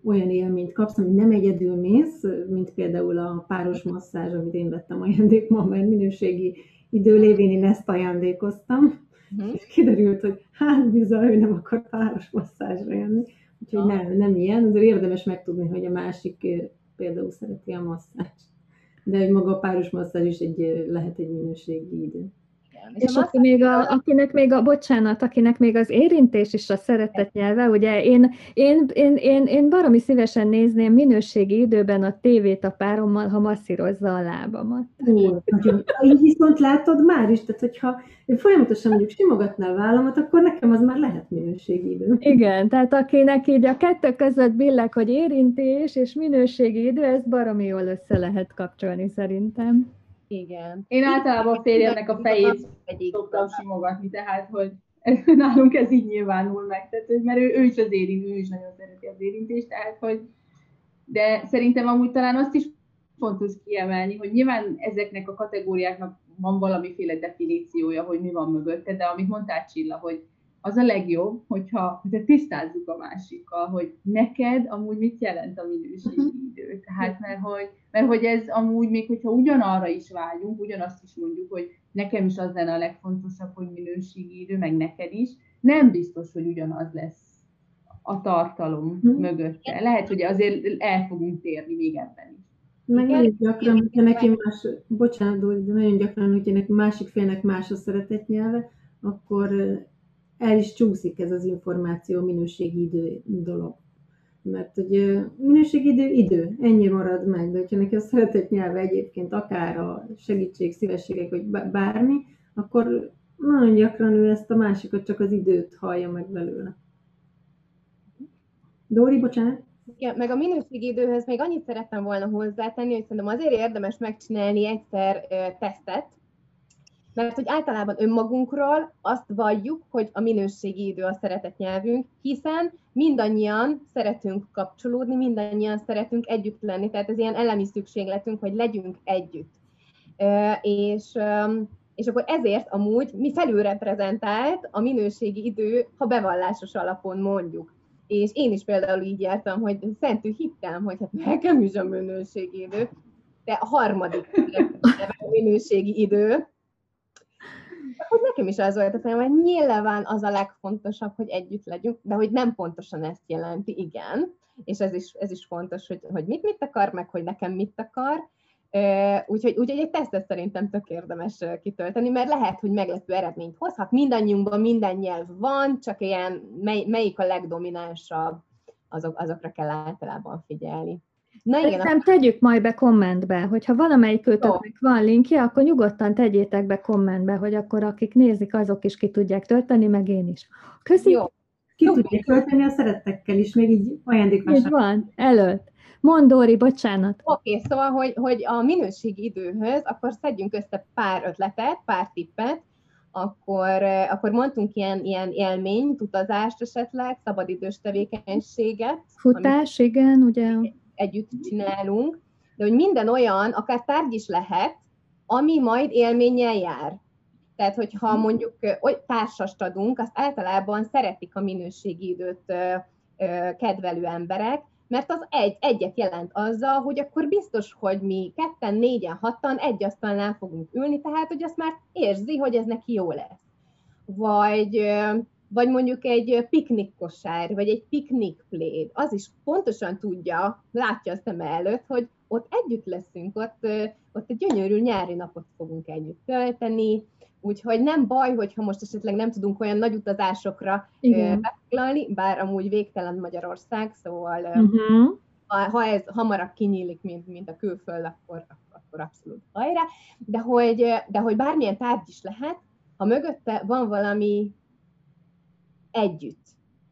olyan élményt kapsz, ami nem egyedül mész, mint például a páros masszázs, amit én vettem ajándékba, mert minőségi idő lévén én ezt ajándékoztam, uh-huh. és kiderült, hogy hát bizony, ő nem akar páros masszázsra jönni. Úgyhogy nem, nem ilyen, azért érdemes megtudni, hogy a másik például szereti a masszázs. De hogy maga a páros masszázs is egy, lehet egy minőségi idő. És, és aki még a, akinek még a, bocsánat, akinek még az érintés is a szeretet nyelve, ugye én, én, én, én, én baromi szívesen nézném minőségi időben a tévét a párommal, ha masszírozza a lábamat. így viszont látod már is, tehát hogyha én folyamatosan mondjuk simogatná a vállamat, akkor nekem az már lehet minőségi idő. Igen, tehát akinek így a kettő között billeg, hogy érintés és minőségi idő, ezt baromi jól össze lehet kapcsolni szerintem. Igen. Én általában férjemnek a fejét szoktam simogatni, tehát hogy nálunk ez így nyilvánul meg, tehát, hogy, mert ő, ő is az érint, ő is nagyon szereti az érintést, tehát hogy de szerintem amúgy talán azt is fontos kiemelni, hogy nyilván ezeknek a kategóriáknak van valamiféle definíciója, hogy mi van mögötte, de amit mondtál Csilla, hogy az a legjobb, hogyha, hogyha tisztázzuk a másikkal, hogy neked amúgy mit jelent a minőségi mhm. idő. Tehát, mert hogy, mert hogy ez amúgy, még hogyha ugyanarra is vágyunk, ugyanazt is mondjuk, hogy nekem is az lenne a legfontosabb, hogy minőségi idő, meg neked is, nem biztos, hogy ugyanaz lesz a tartalom hmm. mögötte. Lehet, hogy azért el fogunk térni még ebben is. Meg nagyon gyakran, hogyha neki más, bocsánat, de nagyon gyakran, hogyha neki másik félnek más a szeretett nyelve, akkor el is csúszik ez az információ minőségi idő dolog. Mert hogy minőségi idő, idő, ennyi marad meg, de hogyha neki a szeretett nyelve egyébként akár a segítség, szívességek, vagy bármi, akkor nagyon gyakran ő ezt a másikat csak az időt hallja meg belőle. Dóri, bocsánat? Ja, meg a minőségi időhöz még annyit szerettem volna hozzátenni, hogy szerintem azért érdemes megcsinálni egyszer tesztet, mert hogy általában önmagunkról azt valljuk, hogy a minőségi idő a szeretet nyelvünk, hiszen mindannyian szeretünk kapcsolódni, mindannyian szeretünk együtt lenni, tehát ez ilyen elemi szükségletünk, hogy legyünk együtt. És, és akkor ezért amúgy mi felülreprezentált a minőségi idő, ha bevallásos alapon mondjuk. És én is például így jártam, hogy szentű hittem, hogy hát nekem is a minőségi idő, de a harmadik a minőségi idő, hogy nekem is az volt a fejem, hogy nyilván az a legfontosabb, hogy együtt legyünk, de hogy nem pontosan ezt jelenti, igen, és ez is, ez is fontos, hogy, hogy mit mit akar, meg hogy nekem mit akar, Úgyhogy, úgyhogy egy tesztet szerintem tök érdemes kitölteni, mert lehet, hogy meglepő eredményt hozhat. Mindannyiunkban minden nyelv van, csak ilyen mely, melyik a legdominánsabb, azok, azokra kell általában figyelni. Na igen, nem tegyük majd be kommentbe, hogyha valamelyik őtöknek van linkje, akkor nyugodtan tegyétek be kommentbe, hogy akkor akik nézik, azok is ki tudják tölteni, meg én is. Köszi! Jó. Ki Jó. tudják tölteni a szerettekkel is, még így ajándékvásárlás. Így van, előtt. Mondóri, bocsánat. Oké, okay, szóval, hogy, hogy a minőségi időhöz, akkor szedjünk össze pár ötletet, pár tippet, akkor, akkor mondtunk ilyen, ilyen élményt, utazást esetleg, szabadidős tevékenységet. Futás, igen, ugye. Együtt csinálunk, de hogy minden olyan, akár tárgy is lehet, ami majd élménnyel jár. Tehát, hogyha mondjuk társast adunk, azt általában szeretik a minőségi időt kedvelő emberek, mert az egy, egyet jelent azzal, hogy akkor biztos, hogy mi ketten, négyen, hatan egy asztalnál fogunk ülni, tehát hogy azt már érzi, hogy ez neki jó lesz. Vagy, vagy mondjuk egy piknikkosár, vagy egy piknikpléd, az is pontosan tudja, látja a szeme előtt, hogy ott együtt leszünk, ott, ott egy gyönyörű nyári napot fogunk együtt tölteni, Úgyhogy nem baj, hogyha most esetleg nem tudunk olyan nagy utazásokra befoglalni, bár amúgy végtelen Magyarország, szóval uh-huh. ha, ha ez hamarabb kinyílik, mint, mint a külföld, akkor, akkor abszolút hajrá. De hogy, de hogy bármilyen tárgy is lehet, ha mögötte van valami együtt.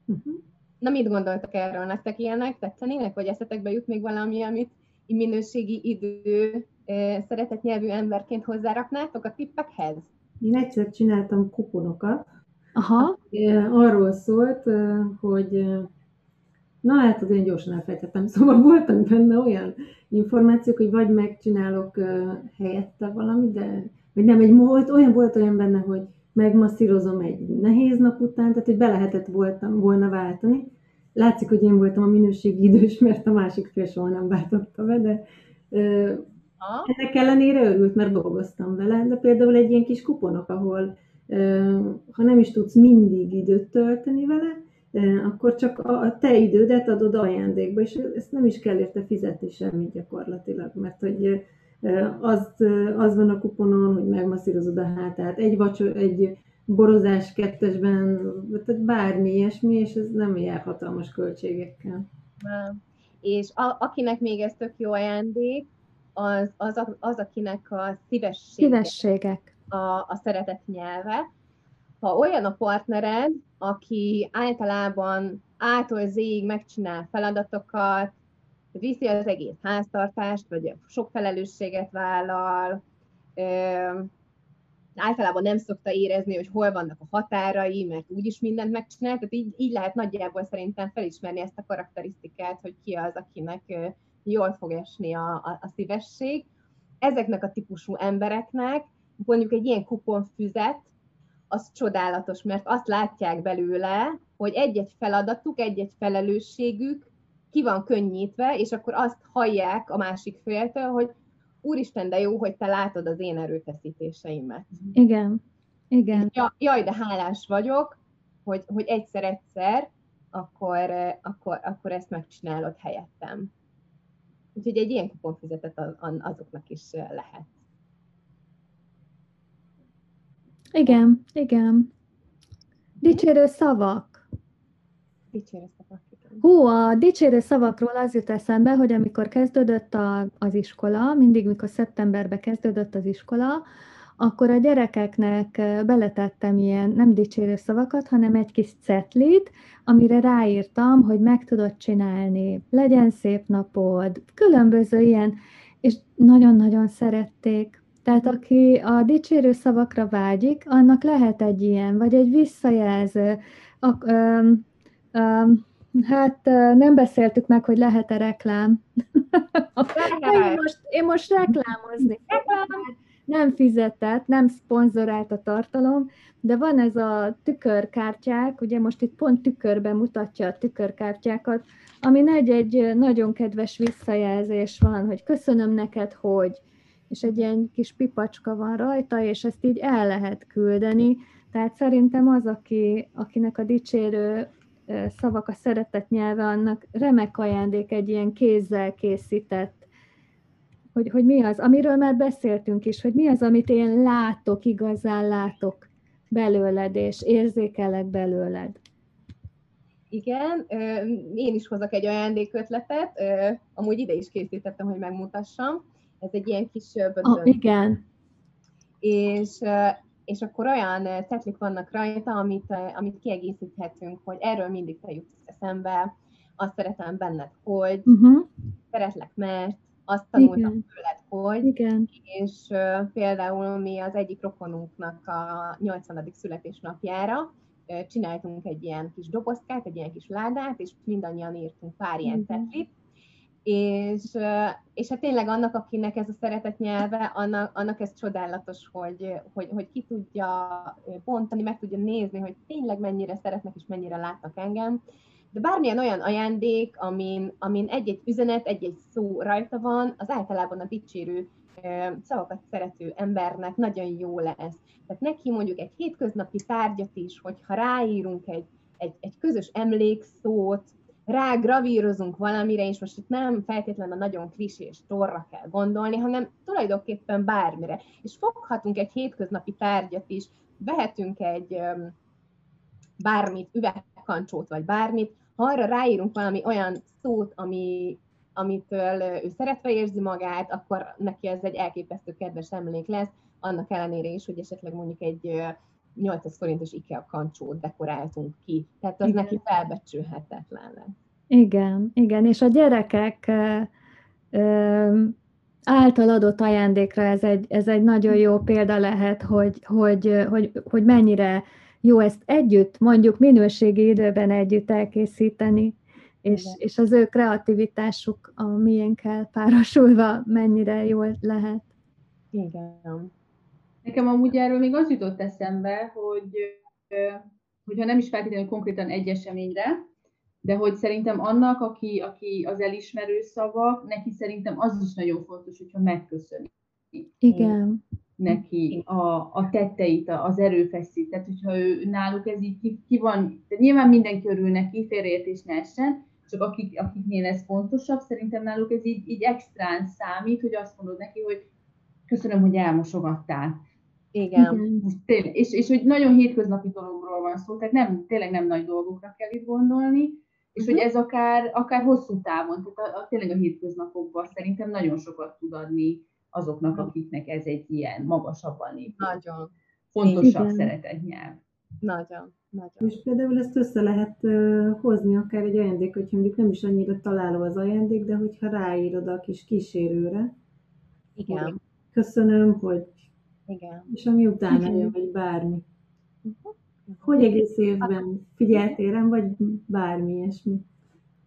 Uh-huh. Na, mit gondoltak erről? Nektek ilyenek tetszenének, vagy eszetekbe jut még valami, amit minőségi idő szeretett nyelvű emberként hozzáraknátok a tippekhez? Én egyszer csináltam kuponokat. Aha. Arról szólt, hogy Na hát, én gyorsan elfejtettem, szóval voltak benne olyan információk, hogy vagy megcsinálok helyette valamit, de vagy nem, egy volt, olyan volt olyan benne, hogy megmasszírozom egy nehéz nap után, tehát hogy be lehetett voltam, volna váltani. Látszik, hogy én voltam a minőségi idős, mert a másik fél soha nem váltotta be, de ha. Ennek ellenére örült, mert dolgoztam vele, de például egy ilyen kis kuponok, ahol ha nem is tudsz mindig időt tölteni vele, akkor csak a te idődet adod ajándékba, és ezt nem is kell érte fizetni semmit gyakorlatilag, mert hogy az, az van a kuponon, hogy megmasszírozod a hátát, egy, vacsor, egy borozás kettesben, tehát bármi ilyesmi, és ez nem jár hatalmas költségekkel. Nem. És a, akinek még ez tök jó ajándék, az, az, az akinek a szívessége, szívességek a, a szeretet nyelve. Ha olyan a partnered, aki általában ától zéig megcsinál feladatokat, viszi az egész háztartást, vagy sok felelősséget vállal, általában nem szokta érezni, hogy hol vannak a határai, mert úgyis mindent megcsinál, tehát így, így lehet nagyjából szerintem felismerni ezt a karakterisztikát, hogy ki az, akinek jól fog esni a, a, a szívesség. Ezeknek a típusú embereknek mondjuk egy ilyen kuponfüzet, az csodálatos, mert azt látják belőle, hogy egy-egy feladatuk, egy-egy felelősségük ki van könnyítve, és akkor azt hallják a másik féltől, hogy úristen, de jó, hogy te látod az én erőfeszítéseimet. Igen, igen. Ja, jaj, de hálás vagyok, hogy, hogy egyszer-egyszer akkor, akkor, akkor ezt megcsinálod helyettem. Úgyhogy egy ilyen kuponfizetet azoknak is lehet. Igen, igen. Dicsérő szavak. Dicsérő. Hú, a dicsérő szavakról az jut eszembe, hogy amikor kezdődött a, az iskola, mindig, mikor szeptemberben kezdődött az iskola, akkor a gyerekeknek beletettem ilyen nem dicsérő szavakat, hanem egy kis cetlit, amire ráírtam, hogy meg tudod csinálni, legyen szép napod, különböző ilyen, és nagyon-nagyon szerették. Tehát aki a dicsérő szavakra vágyik, annak lehet egy ilyen, vagy egy visszajelző. A, ö, ö, hát nem beszéltük meg, hogy lehet-e reklám. én, most, én most reklámozni nem fizetett, nem szponzorált a tartalom, de van ez a tükörkártyák, ugye most itt pont tükörben mutatja a tükörkártyákat, ami egy, egy nagyon kedves visszajelzés van, hogy köszönöm neked, hogy, és egy ilyen kis pipacska van rajta, és ezt így el lehet küldeni, tehát szerintem az, aki, akinek a dicsérő szavak a szeretett nyelve, annak remek ajándék egy ilyen kézzel készített hogy, hogy mi az, amiről már beszéltünk is, hogy mi az, amit én látok, igazán látok belőled, és érzékelek belőled. Igen, én is hozok egy ajándékötletet, amúgy ide is készítettem, hogy megmutassam. Ez egy ilyen kis bödön. Ah, igen. És, és akkor olyan cetlik vannak rajta, amit, amit kiegészíthetünk, hogy erről mindig te jutsz eszembe, azt szeretem benned, hogy uh-huh. szeretlek, mert azt tanultam Igen. tőled, hogy, Igen. és uh, például mi az egyik rokonunknak a 80. születésnapjára uh, csináltunk egy ilyen kis dobozkát, egy ilyen kis ládát, és mindannyian írtunk pár ilyen tetlit, és, és hát tényleg annak, akinek ez a szeretet nyelve, annak, annak ez csodálatos, hogy, hogy, hogy ki tudja bontani, meg tudja nézni, hogy tényleg mennyire szeretnek és mennyire látnak engem, de bármilyen olyan ajándék, amin, amin egy-egy üzenet, egy-egy szó rajta van, az általában a dicsérő szavakat szerető embernek nagyon jó lesz. Tehát neki mondjuk egy hétköznapi tárgyat is, hogyha ráírunk egy, egy, egy közös emlékszót, rágravírozunk valamire, és most itt nem feltétlenül a nagyon klisés torra kell gondolni, hanem tulajdonképpen bármire. És foghatunk egy hétköznapi tárgyat is, vehetünk egy bármit, üvegkancsót vagy bármit, ha arra ráírunk valami olyan szót, ami, amitől ő szeretve érzi magát, akkor neki ez egy elképesztő kedves emlék lesz, annak ellenére is, hogy esetleg mondjuk egy 800 forintos IKEA kancsót dekoráltunk ki. Tehát az igen. neki felbecsülhetetlen. Igen, igen, és a gyerekek által adott ajándékra ez egy, ez egy nagyon jó példa lehet, hogy, hogy, hogy, hogy mennyire jó ezt együtt, mondjuk minőségi időben együtt elkészíteni, és, és az ő kreativitásuk a miénkkel párosulva mennyire jó lehet. Igen. Nekem amúgy erről még az jutott eszembe, hogy hogyha nem is feltétlenül konkrétan egy eseményre, de hogy szerintem annak, aki, aki az elismerő szavak, neki szerintem az is nagyon fontos, hogyha megköszöni. Igen neki a, a tetteit, az erőfeszít. Tehát, hogyha ő náluk ez így ki, ki van, de nyilván mindenki örül neki, félreértés ne essen, csak akik, akiknél ez fontosabb, szerintem náluk ez így, így extrán számít, hogy azt mondod neki, hogy köszönöm, hogy elmosogattál. Igen. Tényleg, és, és hogy nagyon hétköznapi dologról van szó, tehát nem, tényleg nem nagy dolgokra kell itt gondolni, és uh-huh. hogy ez akár, akár hosszú távon, tehát a, a, tényleg a hétköznapokban szerintem nagyon sokat tud adni azoknak, akiknek ez egy ilyen magasabban épül. Nagyon. Fontosabb szeretetnyelv. Nagyon. Nagyon. És például ezt össze lehet uh, hozni akár egy ajándék, hogyha mondjuk nem is annyira találó az ajándék, de hogyha ráírod a kis kísérőre, igen. köszönöm, hogy igen. és ami utána jön, vagy bármi. Uh-huh. Hogy egész évben figyeltél rám, vagy bármi ilyesmi.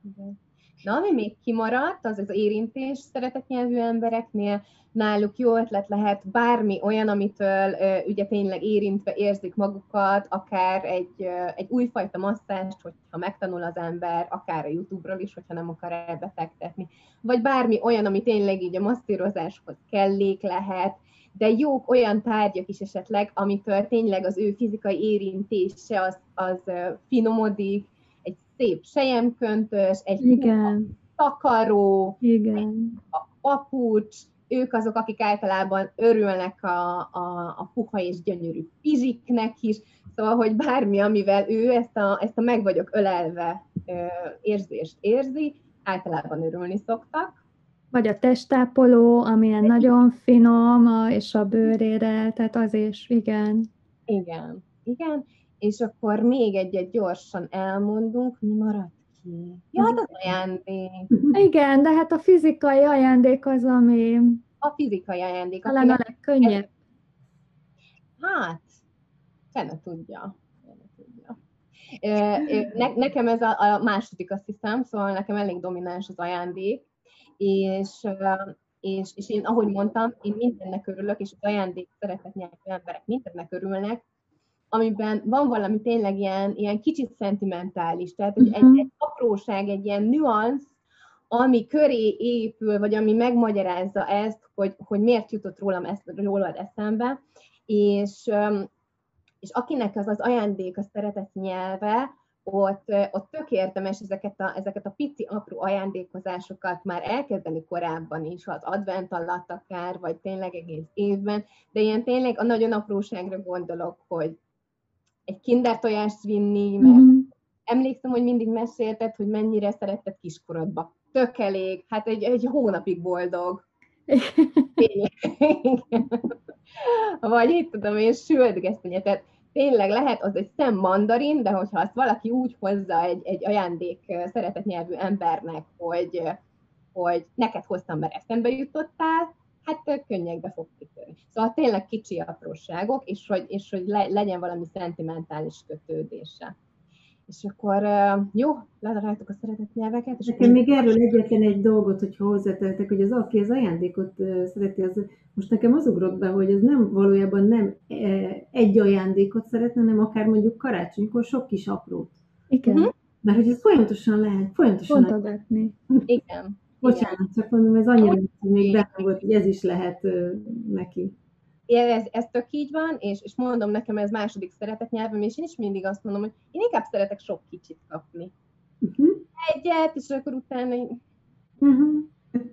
Igen. Na, ami még kimaradt, az az érintés szeretetnyelvű embereknél, náluk jó ötlet lehet bármi olyan, amitől ugye tényleg érintve érzik magukat, akár egy, egy újfajta masszást, hogyha megtanul az ember, akár a YouTube-ról is, hogyha nem akar elbefektetni, vagy bármi olyan, ami tényleg így a masszírozáshoz kellék lehet, de jók olyan tárgyak is esetleg, amitől tényleg az ő fizikai érintése az, az finomodik, egy szép sejemköntös, egy Igen. takaró, Igen. egy papucs, ők azok, akik általában örülnek a, a, a puha és gyönyörű pizsiknek is, szóval, hogy bármi, amivel ő ezt a, ezt a meg vagyok ölelve érzést érzi, általában örülni szoktak. Vagy a testápoló, amilyen nagyon finom, és a bőrére, tehát az is, igen. Igen, igen. És akkor még egyet gyorsan elmondunk, mi maradt ki? Ja, az ajándék. Igen, de hát a fizikai ajándék az, ami... A fizikai ajándék. Talán a legkönnyebb. Hát, fene tudja. Fene tudja. Ne, nekem ez a, a második, azt hiszem, szóval nekem elég domináns az ajándék, és, és, és én, ahogy mondtam, én mindennek örülök, és az ajándék szeretet nyelvű emberek mindennek örülnek, amiben van valami tényleg ilyen, ilyen kicsit szentimentális, tehát egy, uh-huh. egy, egy apróság, egy ilyen nüansz, ami köré épül, vagy ami megmagyarázza ezt, hogy, hogy miért jutott rólam ezt, rólad eszembe, és, és akinek az az ajándék a szeretet nyelve, ott, ott tök érdemes ezeket a, ezeket a pici, apró ajándékozásokat már elkezdeni korábban is, az advent alatt akár, vagy tényleg egész évben, de ilyen tényleg a nagyon apróságra gondolok, hogy egy kinder tojást vinni, mert mm-hmm. emlékszem, hogy mindig mesélted, hogy mennyire szeretted kiskorodba. Tök elég, hát egy, egy hónapig boldog. Vagy itt tudom én, sült Tehát tényleg lehet az egy szem mandarin, de hogyha azt valaki úgy hozza egy, egy ajándék szeretetnyelvű embernek, hogy, hogy neked hoztam, mert eszembe jutottál, hát könnyekbe fog kitörni. Szóval tényleg kicsi apróságok, és hogy, és hogy le, legyen valami szentimentális kötődése. És akkor jó, ledaráltuk a szeretett nyelveket. És Nekem még erről egyetlen egy dolgot, hogyha hozzátettek, hogy az, aki az ajándékot szereti, az most nekem az ugrott be, hogy ez nem valójában nem egy ajándékot szeretne, hanem akár mondjuk karácsonykor sok kis aprót. Igen. Uh-huh. Mert hogy ez folyamatosan lehet, folyamatosan Pontogatni. Igen. Bocsánat, csak mondom, ez annyira még benne volt, hogy ez is lehet neki ez, ez tök így van, és, és mondom nekem, ez második szeretet nyelvem, és én is mindig azt mondom, hogy én inkább szeretek sok kicsit kapni. Uh-huh. Egyet, és akkor utána... Uh-huh.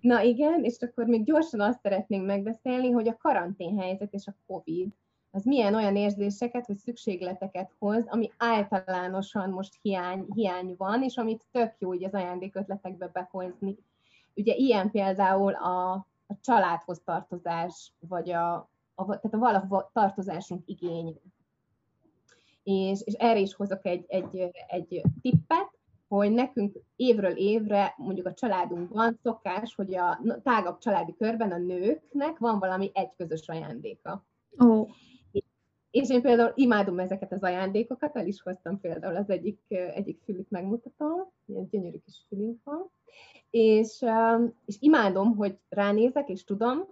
Na igen, és akkor még gyorsan azt szeretnénk megbeszélni, hogy a karanténhelyzet és a COVID az milyen olyan érzéseket vagy szükségleteket hoz, ami általánosan most hiány, hiány van, és amit tök jó így az ajándékötletekbe behozni. Ugye ilyen például a, a családhoz tartozás, vagy a, a, tehát a valahova tartozásunk igény. És, és erre is hozok egy, egy, egy tippet, hogy nekünk évről évre, mondjuk a családunkban szokás, hogy a tágabb családi körben a nőknek van valami egy közös ajándéka. Oh. És én például imádom ezeket az ajándékokat, el is hoztam például az egyik, egyik fülit megmutatom, ilyen gyönyörű kis fülünk van, és, és imádom, hogy ránézek, és tudom,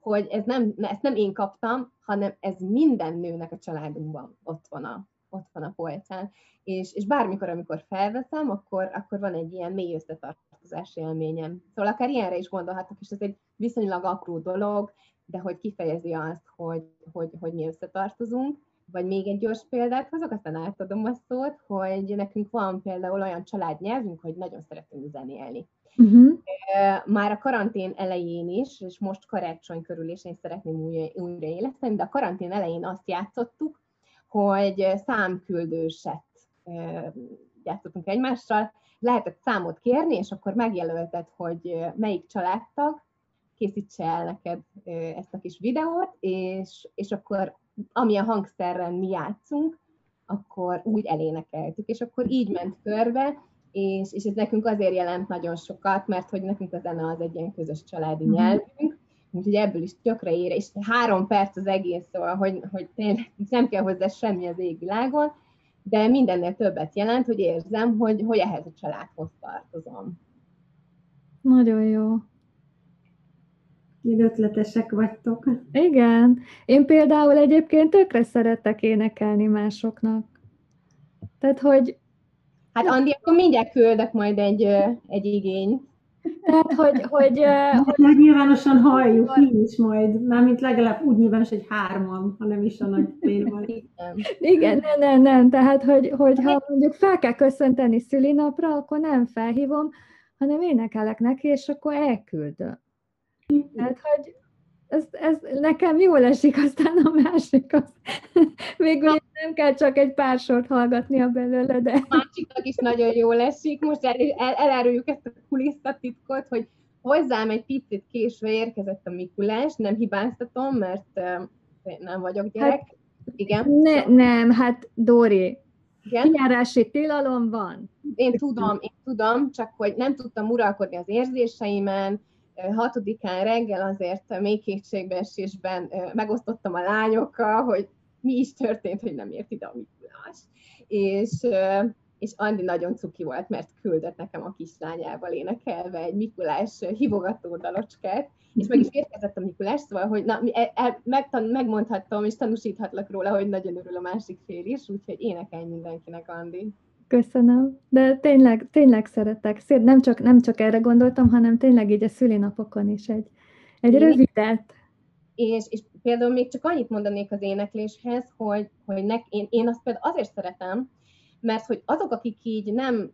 hogy ez nem, ezt nem én kaptam, hanem ez minden nőnek a családunkban ott van a, ott van a polcán. És, és bármikor, amikor felveszem, akkor, akkor van egy ilyen mély összetartozás élményem. Szóval akár ilyenre is gondolhatok, és ez egy viszonylag apró dolog, de hogy kifejezi azt, hogy, hogy, hogy mi összetartozunk. Vagy még egy gyors példát hozok, aztán átadom a szót, hogy nekünk van például olyan családnyelvünk, hogy nagyon szeretünk zenélni. Uh-huh. Már a karantén elején is, és most karácsony körül is én szeretném újra, újra éleszteni, de a karantén elején azt játszottuk, hogy számküldőset játszottunk egymással, lehetett számot kérni, és akkor megjelölted, hogy melyik családtag készítse el neked ezt a kis videót, és, és akkor ami a hangszerren mi játszunk, akkor úgy elénekeltük, és akkor így ment körbe, és, és ez nekünk azért jelent nagyon sokat, mert hogy nekünk a zene az egy ilyen közös családi mm. nyelvünk, úgyhogy ebből is tökre ér, és három perc az egész, szóval, hogy, hogy tényleg nem kell hozzá semmi az égvilágon, de mindennél többet jelent, hogy érzem, hogy, hogy ehhez a családhoz tartozom. Nagyon jó. Milyen ötletesek vagytok. Igen. Én például egyébként tökre szeretek énekelni másoknak. Tehát, hogy... Hát Andi, akkor mindjárt küldök majd egy, egy igényt. Tehát, hogy... hogy, hogy, hogy nyilvánosan halljuk, mi is majd, mármint legalább úgy nyilvános, hogy hárman, ha nem is a nagy félval. Igen, nem, nem, nem. Tehát, hogy, hogy ha mondjuk fel kell köszönteni szülinapra, akkor nem felhívom, hanem énekelek neki, és akkor elküldöm. Tehát, hogy ez, ez nekem jól esik, aztán a másik az. Végül nem kell csak egy pár sort hallgatnia belőle, de... A másiknak is nagyon jól esik. Most el, el, eláruljuk ezt a kulisszatitkot, hogy hozzám egy picit késve érkezett a Mikulás, nem hibáztatom, mert uh, nem vagyok gyerek. Hát, Igen? Ne, nem, hát Dóri, igen? Kijárási tilalom van. Én tudom, én tudom, csak hogy nem tudtam uralkodni az érzéseimen, hatodikán reggel azért mély kétségbeesésben megosztottam a lányokkal, hogy mi is történt, hogy nem ért ide a Mikulás. És, és Andi nagyon cuki volt, mert küldött nekem a kislányával énekelve egy Mikulás hívogató dalocskát, és meg is érkezett a Mikulás, szóval, hogy na, el, el, megtan, megmondhattam, és tanúsíthatlak róla, hogy nagyon örül a másik fél is, úgyhogy énekelj mindenkinek, Andi. Köszönöm. De tényleg, tényleg szeretek. Szép, nem csak, nem csak erre gondoltam, hanem tényleg így a szülinapokon is egy, egy rövidet. és, és például még csak annyit mondanék az énekléshez, hogy, hogy nek, én, én azt például azért szeretem, mert hogy azok, akik így nem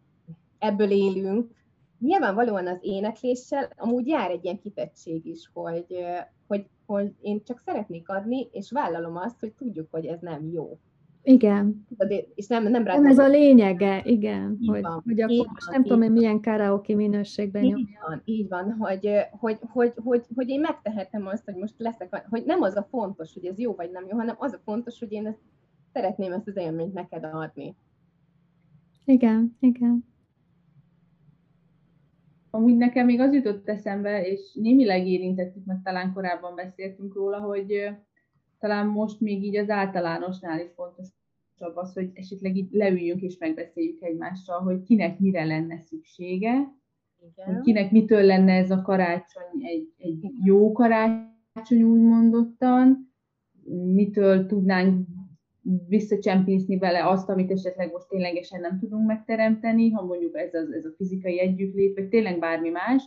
ebből élünk, nyilvánvalóan az énekléssel amúgy jár egy ilyen kitettség is, hogy, hogy, hogy én csak szeretnék adni, és vállalom azt, hogy tudjuk, hogy ez nem jó. Igen. És nem, nem, nem ez a lényege, igen, így hogy, van, hogy akkor most van, nem tudom, hogy milyen karaoke minőségben így nyomja. Van, így van, hogy, hogy, hogy, hogy, hogy én megtehetem azt, hogy most leszek, hogy nem az a fontos, hogy ez jó vagy nem jó, hanem az a fontos, hogy én ezt, szeretném ezt az élményt neked adni. Igen, igen. Amúgy nekem még az jutott eszembe, és némileg érintettük, mert talán korábban beszéltünk róla, hogy talán most még így az általánosnál is fontosabb az, hogy esetleg így leüljünk és megbeszéljük egymással, hogy kinek mire lenne szüksége, Igen. hogy kinek mitől lenne ez a karácsony egy, egy jó karácsony úgy mondottan, mitől tudnánk visszacsempészni vele azt, amit esetleg most ténylegesen nem tudunk megteremteni, ha mondjuk ez, az, ez a fizikai együttlét, vagy tényleg bármi más.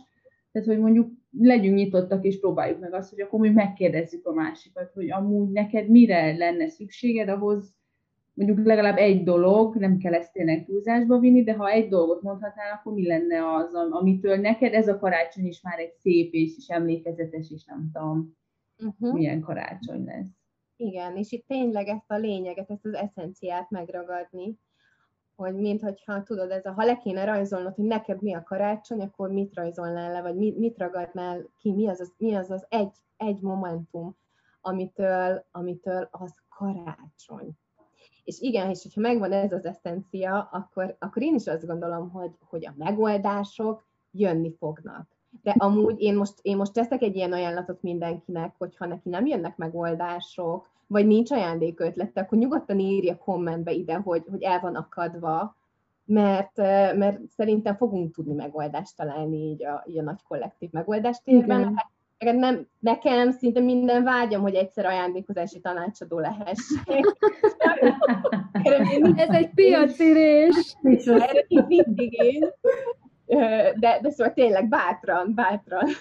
Tehát, hogy mondjuk legyünk nyitottak, és próbáljuk meg azt, hogy akkor mi megkérdezzük a másikat, hogy amúgy neked mire lenne szükséged ahhoz, mondjuk legalább egy dolog, nem kell ezt tényleg túlzásba vinni, de ha egy dolgot mondhatnál, akkor mi lenne az, amitől neked ez a karácsony is már egy szép és, és emlékezetes, és nem tudom, uh-huh. milyen karácsony lesz. Igen, és itt tényleg ezt a lényeget, ezt az eszenciát megragadni, hogy minthogyha tudod, ez a, ha le kéne rajzolnod, hogy neked mi a karácsony, akkor mit rajzolnál le, vagy mit, mit ragadnál ki, mi az az, mi az, az egy, egy momentum, amitől, amitől az karácsony. És igen, és hogyha megvan ez az eszencia, akkor, akkor én is azt gondolom, hogy, hogy a megoldások jönni fognak. De amúgy én most, én most teszek egy ilyen ajánlatot mindenkinek, hogyha neki nem jönnek megoldások, vagy nincs ajándékötlete, akkor nyugodtan írja kommentbe ide, hogy, hogy el van akadva, mert, mert szerintem fogunk tudni megoldást találni így a, így a nagy kollektív megoldás térben. Hát, nem, nekem szinte minden vágyam, hogy egyszer ajándékozási tanácsadó lehessek. Ez egy piacirés. Mindig én. De, de szóval tényleg bátran, bátran.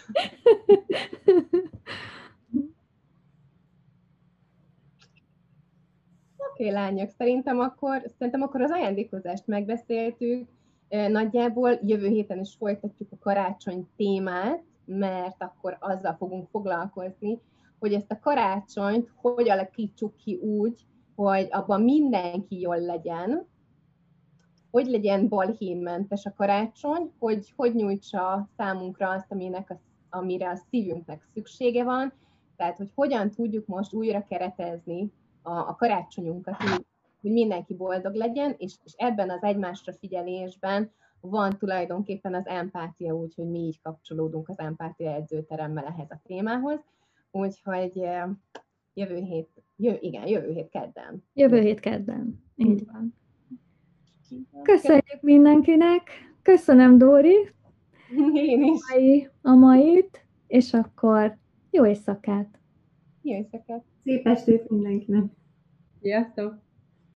Oké, okay, lányok, szerintem akkor, szerintem akkor az ajándékozást megbeszéltük. Nagyjából jövő héten is folytatjuk a karácsony témát, mert akkor azzal fogunk foglalkozni, hogy ezt a karácsonyt hogy alakítsuk ki úgy, hogy abban mindenki jól legyen, hogy legyen balhémmentes a karácsony, hogy hogy nyújtsa számunkra azt, aminek a, amire a szívünknek szüksége van, tehát hogy hogyan tudjuk most újra keretezni a, a karácsonyunkat, hogy, hogy mindenki boldog legyen, és, és ebben az egymásra figyelésben van tulajdonképpen az empátia, úgyhogy mi így kapcsolódunk az empátia edzőteremmel ehhez a témához. Úgyhogy jövő hét, jö, igen, jövő hét kedden. Jövő hét kedden, így van. Köszönjük mindenkinek, köszönöm Dóri, Én is. A, mai, a mait, és akkor jó éjszakát! Jó éjszakát! Szép estét mindenkinek! Sziasztok!